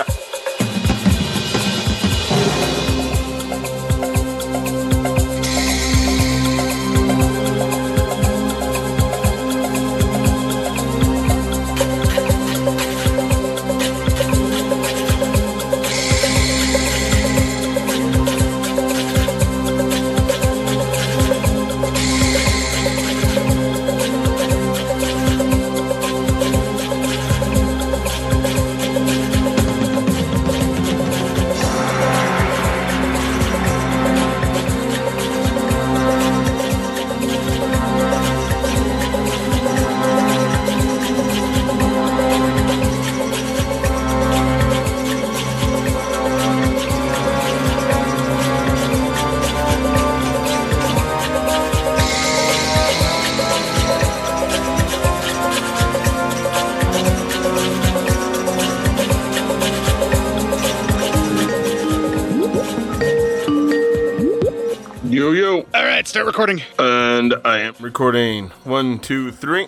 Recording. One, two, three.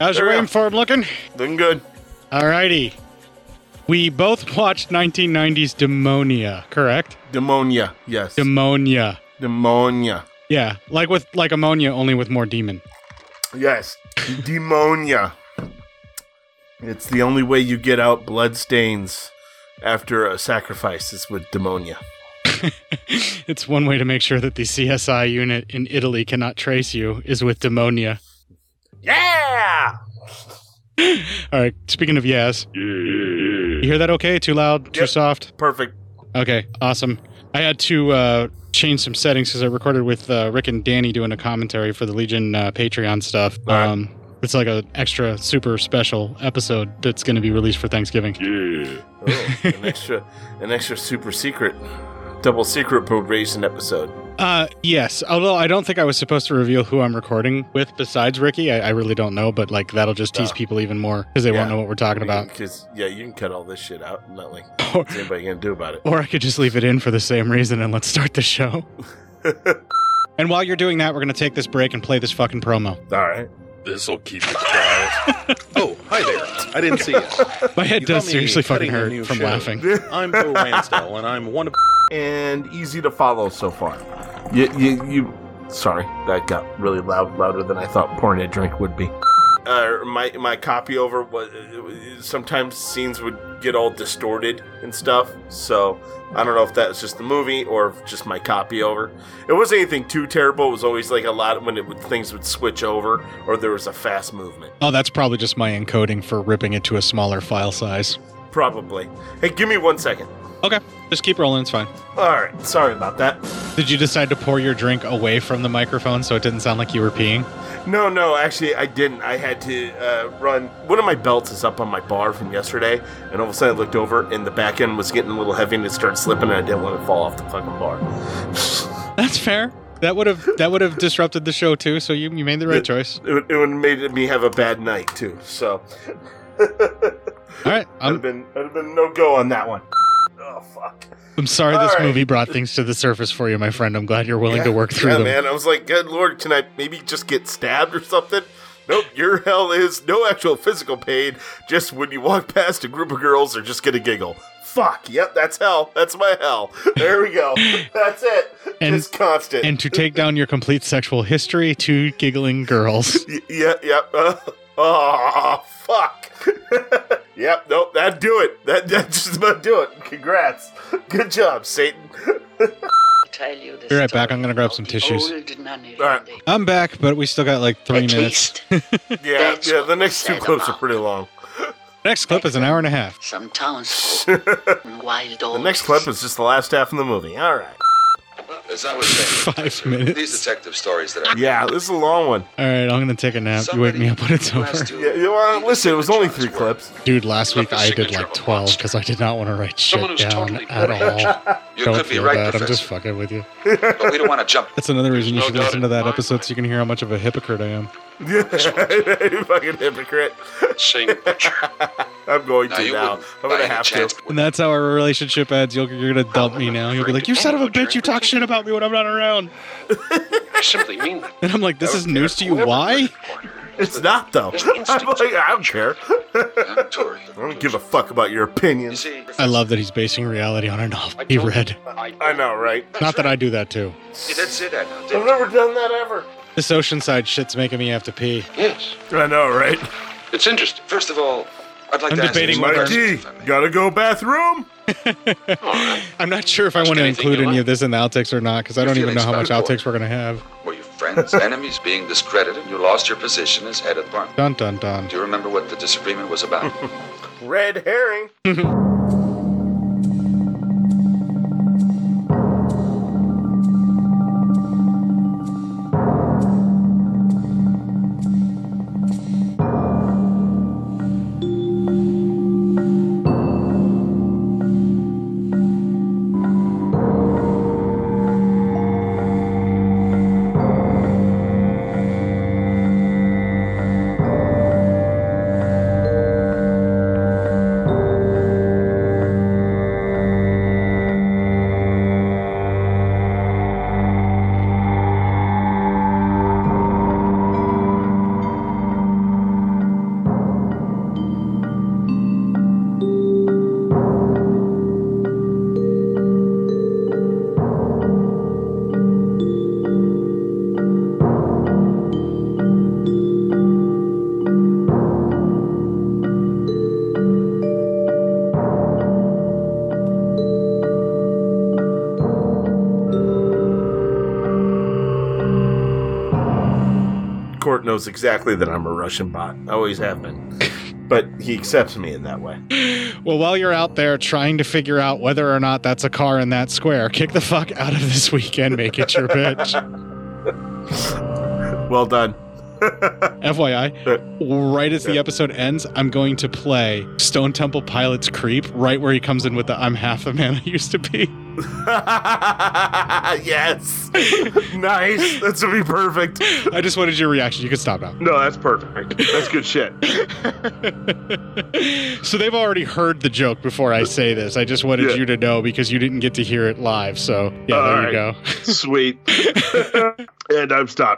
How's your There we go. looking? Looking good. All righty. We both watched 1990s Demonia, correct? Demonia, yes. Demonia. Demonia. Yeah, like with like ammonia, only with more demon. Yes. Demonia. It's the only way you get out blood stains after a sacrifice is with demonia. It's one way to make sure that the CSI unit in Italy cannot trace you is with demonia. Yeah! All right, speaking of yes. You hear that okay? Too loud? Too soft? Perfect. Okay, awesome. I had to uh, change some settings because I recorded with uh, Rick and Danny doing a commentary for the Legion uh, Patreon stuff. Um, It's like a extra super special episode that's going to be released for Thanksgiving. Yeah. Oh, an extra, an extra super secret, double secret probation episode. Uh, yes. Although I don't think I was supposed to reveal who I'm recording with besides Ricky. I, I really don't know, but like that'll just tease Oh. people even more because they won't know what we're talking about. Because yeah, you can cut all this shit out. Not like what's anybody gonna do about it. Or I could just leave it in for the same reason and let's start the show. and while you're doing that, we're going to take this break and play this fucking promo. All right. This'll keep it quiet. oh, hi there. I didn't see you. My head You does caught me seriously fucking cutting a hurt from show. laughing. I'm Bo Ransdell, and I'm one of. and easy to follow so far. You, you, you. Sorry, that got really loud, louder than I thought pouring a drink would be. Uh, my my copy over was sometimes scenes would get all distorted and stuff. So I don't know if that was just the movie or just my copy over. It wasn't anything too terrible. It was always like a lot when it would things would switch over or there was a fast movement. Oh, that's probably just my encoding for ripping it to a smaller file size. Probably. Hey, give me one second. Okay, just keep rolling. It's fine. All right, sorry about that. Did you decide to pour your drink away from the microphone so it didn't sound like you were peeing? No, no, actually, I didn't. I had to uh, run. One of my belts is up on my bar from yesterday, and all of a sudden I looked over, and the back end was getting a little heavy, and it started slipping, and I didn't want to fall off the fucking bar. That's fair. That would have that would have disrupted the show too. So you, you made the right choice. It, would- it would have made me have a bad night too. So, All right, I'd have been, I'd have been no go on that one. Oh fuck. I'm sorry this All right. movie brought things to the surface for you, my friend. I'm glad you're willing to work through yeah, them. man. I was like, good lord, can I maybe just get stabbed or something? Nope, your hell is no actual physical pain. Just when you walk past a group of girls, they're just gonna giggle. Fuck. Yep, that's hell. That's my hell. There we go. That's it. And- just constant. And to take down your complete sexual history, two giggling girls. Yeah, yep. Uh, oh, fuck. Yep, nope, that'd do it. That, that just about do it. Congrats. Good job, Satan. Tell you the Be right back. I'm gonna grab some tissues. old. All right. I'm back, but we still got like three minutes. Yeah, yeah, the next two clips are pretty long. Next clip is an hour and a half. Some townsfolk and wild The next clip is just the last half of the movie. All right. As I was saying, Five minutes. these detective stories that I Yeah, this is a long one. All right, I'm gonna take a nap. You wake me up when it's over. Yeah, you know, what? listen, it was only three clips. Dude, last week I did like 12 because I did not want to write shit down at all. You Don't could be feel right, bad. I'm just fucking with you. but we don't want to jump. That's another reason you no should doubt listen to that my episode so you can hear how much of a hypocrite I am. Yeah, you fucking hypocrite. Same picture. I'm going Now, to now. I'm gonna have chance- to. And that's how our relationship ends. You'll, you're gonna dump me now. You'll be like, "You son of a bitch! You talk shit about me when I'm not around." I simply mean that. And I'm like, "This is news to you? Why?" It's not though. I'm like, I don't care. I don't give a fuck about your opinions. I love that he's basing reality on a novel he read. I know, right? Not that I do that too. You did say that now, I've never done that ever. This Oceanside shit's making me have to pee. Yes. I know, right? It's interesting. First of all, I'd like I'm to ask debating you whether- Mike gotta go bathroom. I'm not sure if I want to include any like. of this in the outtakes or not because I don't even know how much about it. outtakes we're gonna have. Were you friends, enemies, being discredited? And you lost your position as head of the department. Dun dun dun. Do you remember what the disagreement was about? Red herring. knows exactly that I'm a Russian bot. I always have been. But he accepts me in that way. Well, while you're out there trying to figure out whether or not that's a car in that square, kick the fuck out of this weekend. Make it your bitch. Well done. FYI, right as the episode ends, I'm going to play Stone Temple Pilot's Creep right where he comes in with the I'm half the man I used to be. yes. nice. That's gonna be perfect. I just wanted your reaction. You can stop now. No, that's perfect. That's good shit. So they've already heard the joke before I say this. I just wanted Yeah. you to know because you didn't get to hear it live. So yeah, All there right. you go. Sweet. and I'm stopped.